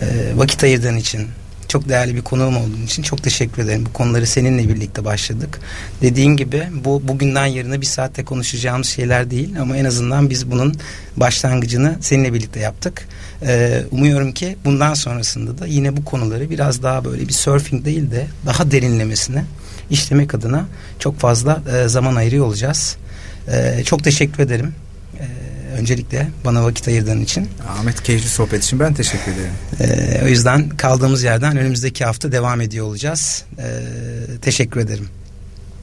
e, vakit ayırdığın için çok değerli bir konuğum olduğun için çok teşekkür ederim. Bu konuları seninle birlikte başladık. Dediğin gibi bu bugünden yarına bir saatte konuşacağımız şeyler değil ama en azından biz bunun başlangıcını seninle birlikte yaptık. Ee, umuyorum ki bundan sonrasında da yine bu konuları biraz daha böyle bir surfing değil de daha derinlemesine işlemek adına çok fazla e, zaman ayırıyor olacağız. E, çok teşekkür ederim. E, öncelikle bana vakit ayırdığın için. Ahmet keyifli sohbet için ben teşekkür ederim. E, o yüzden kaldığımız yerden önümüzdeki hafta devam ediyor olacağız. E, teşekkür ederim.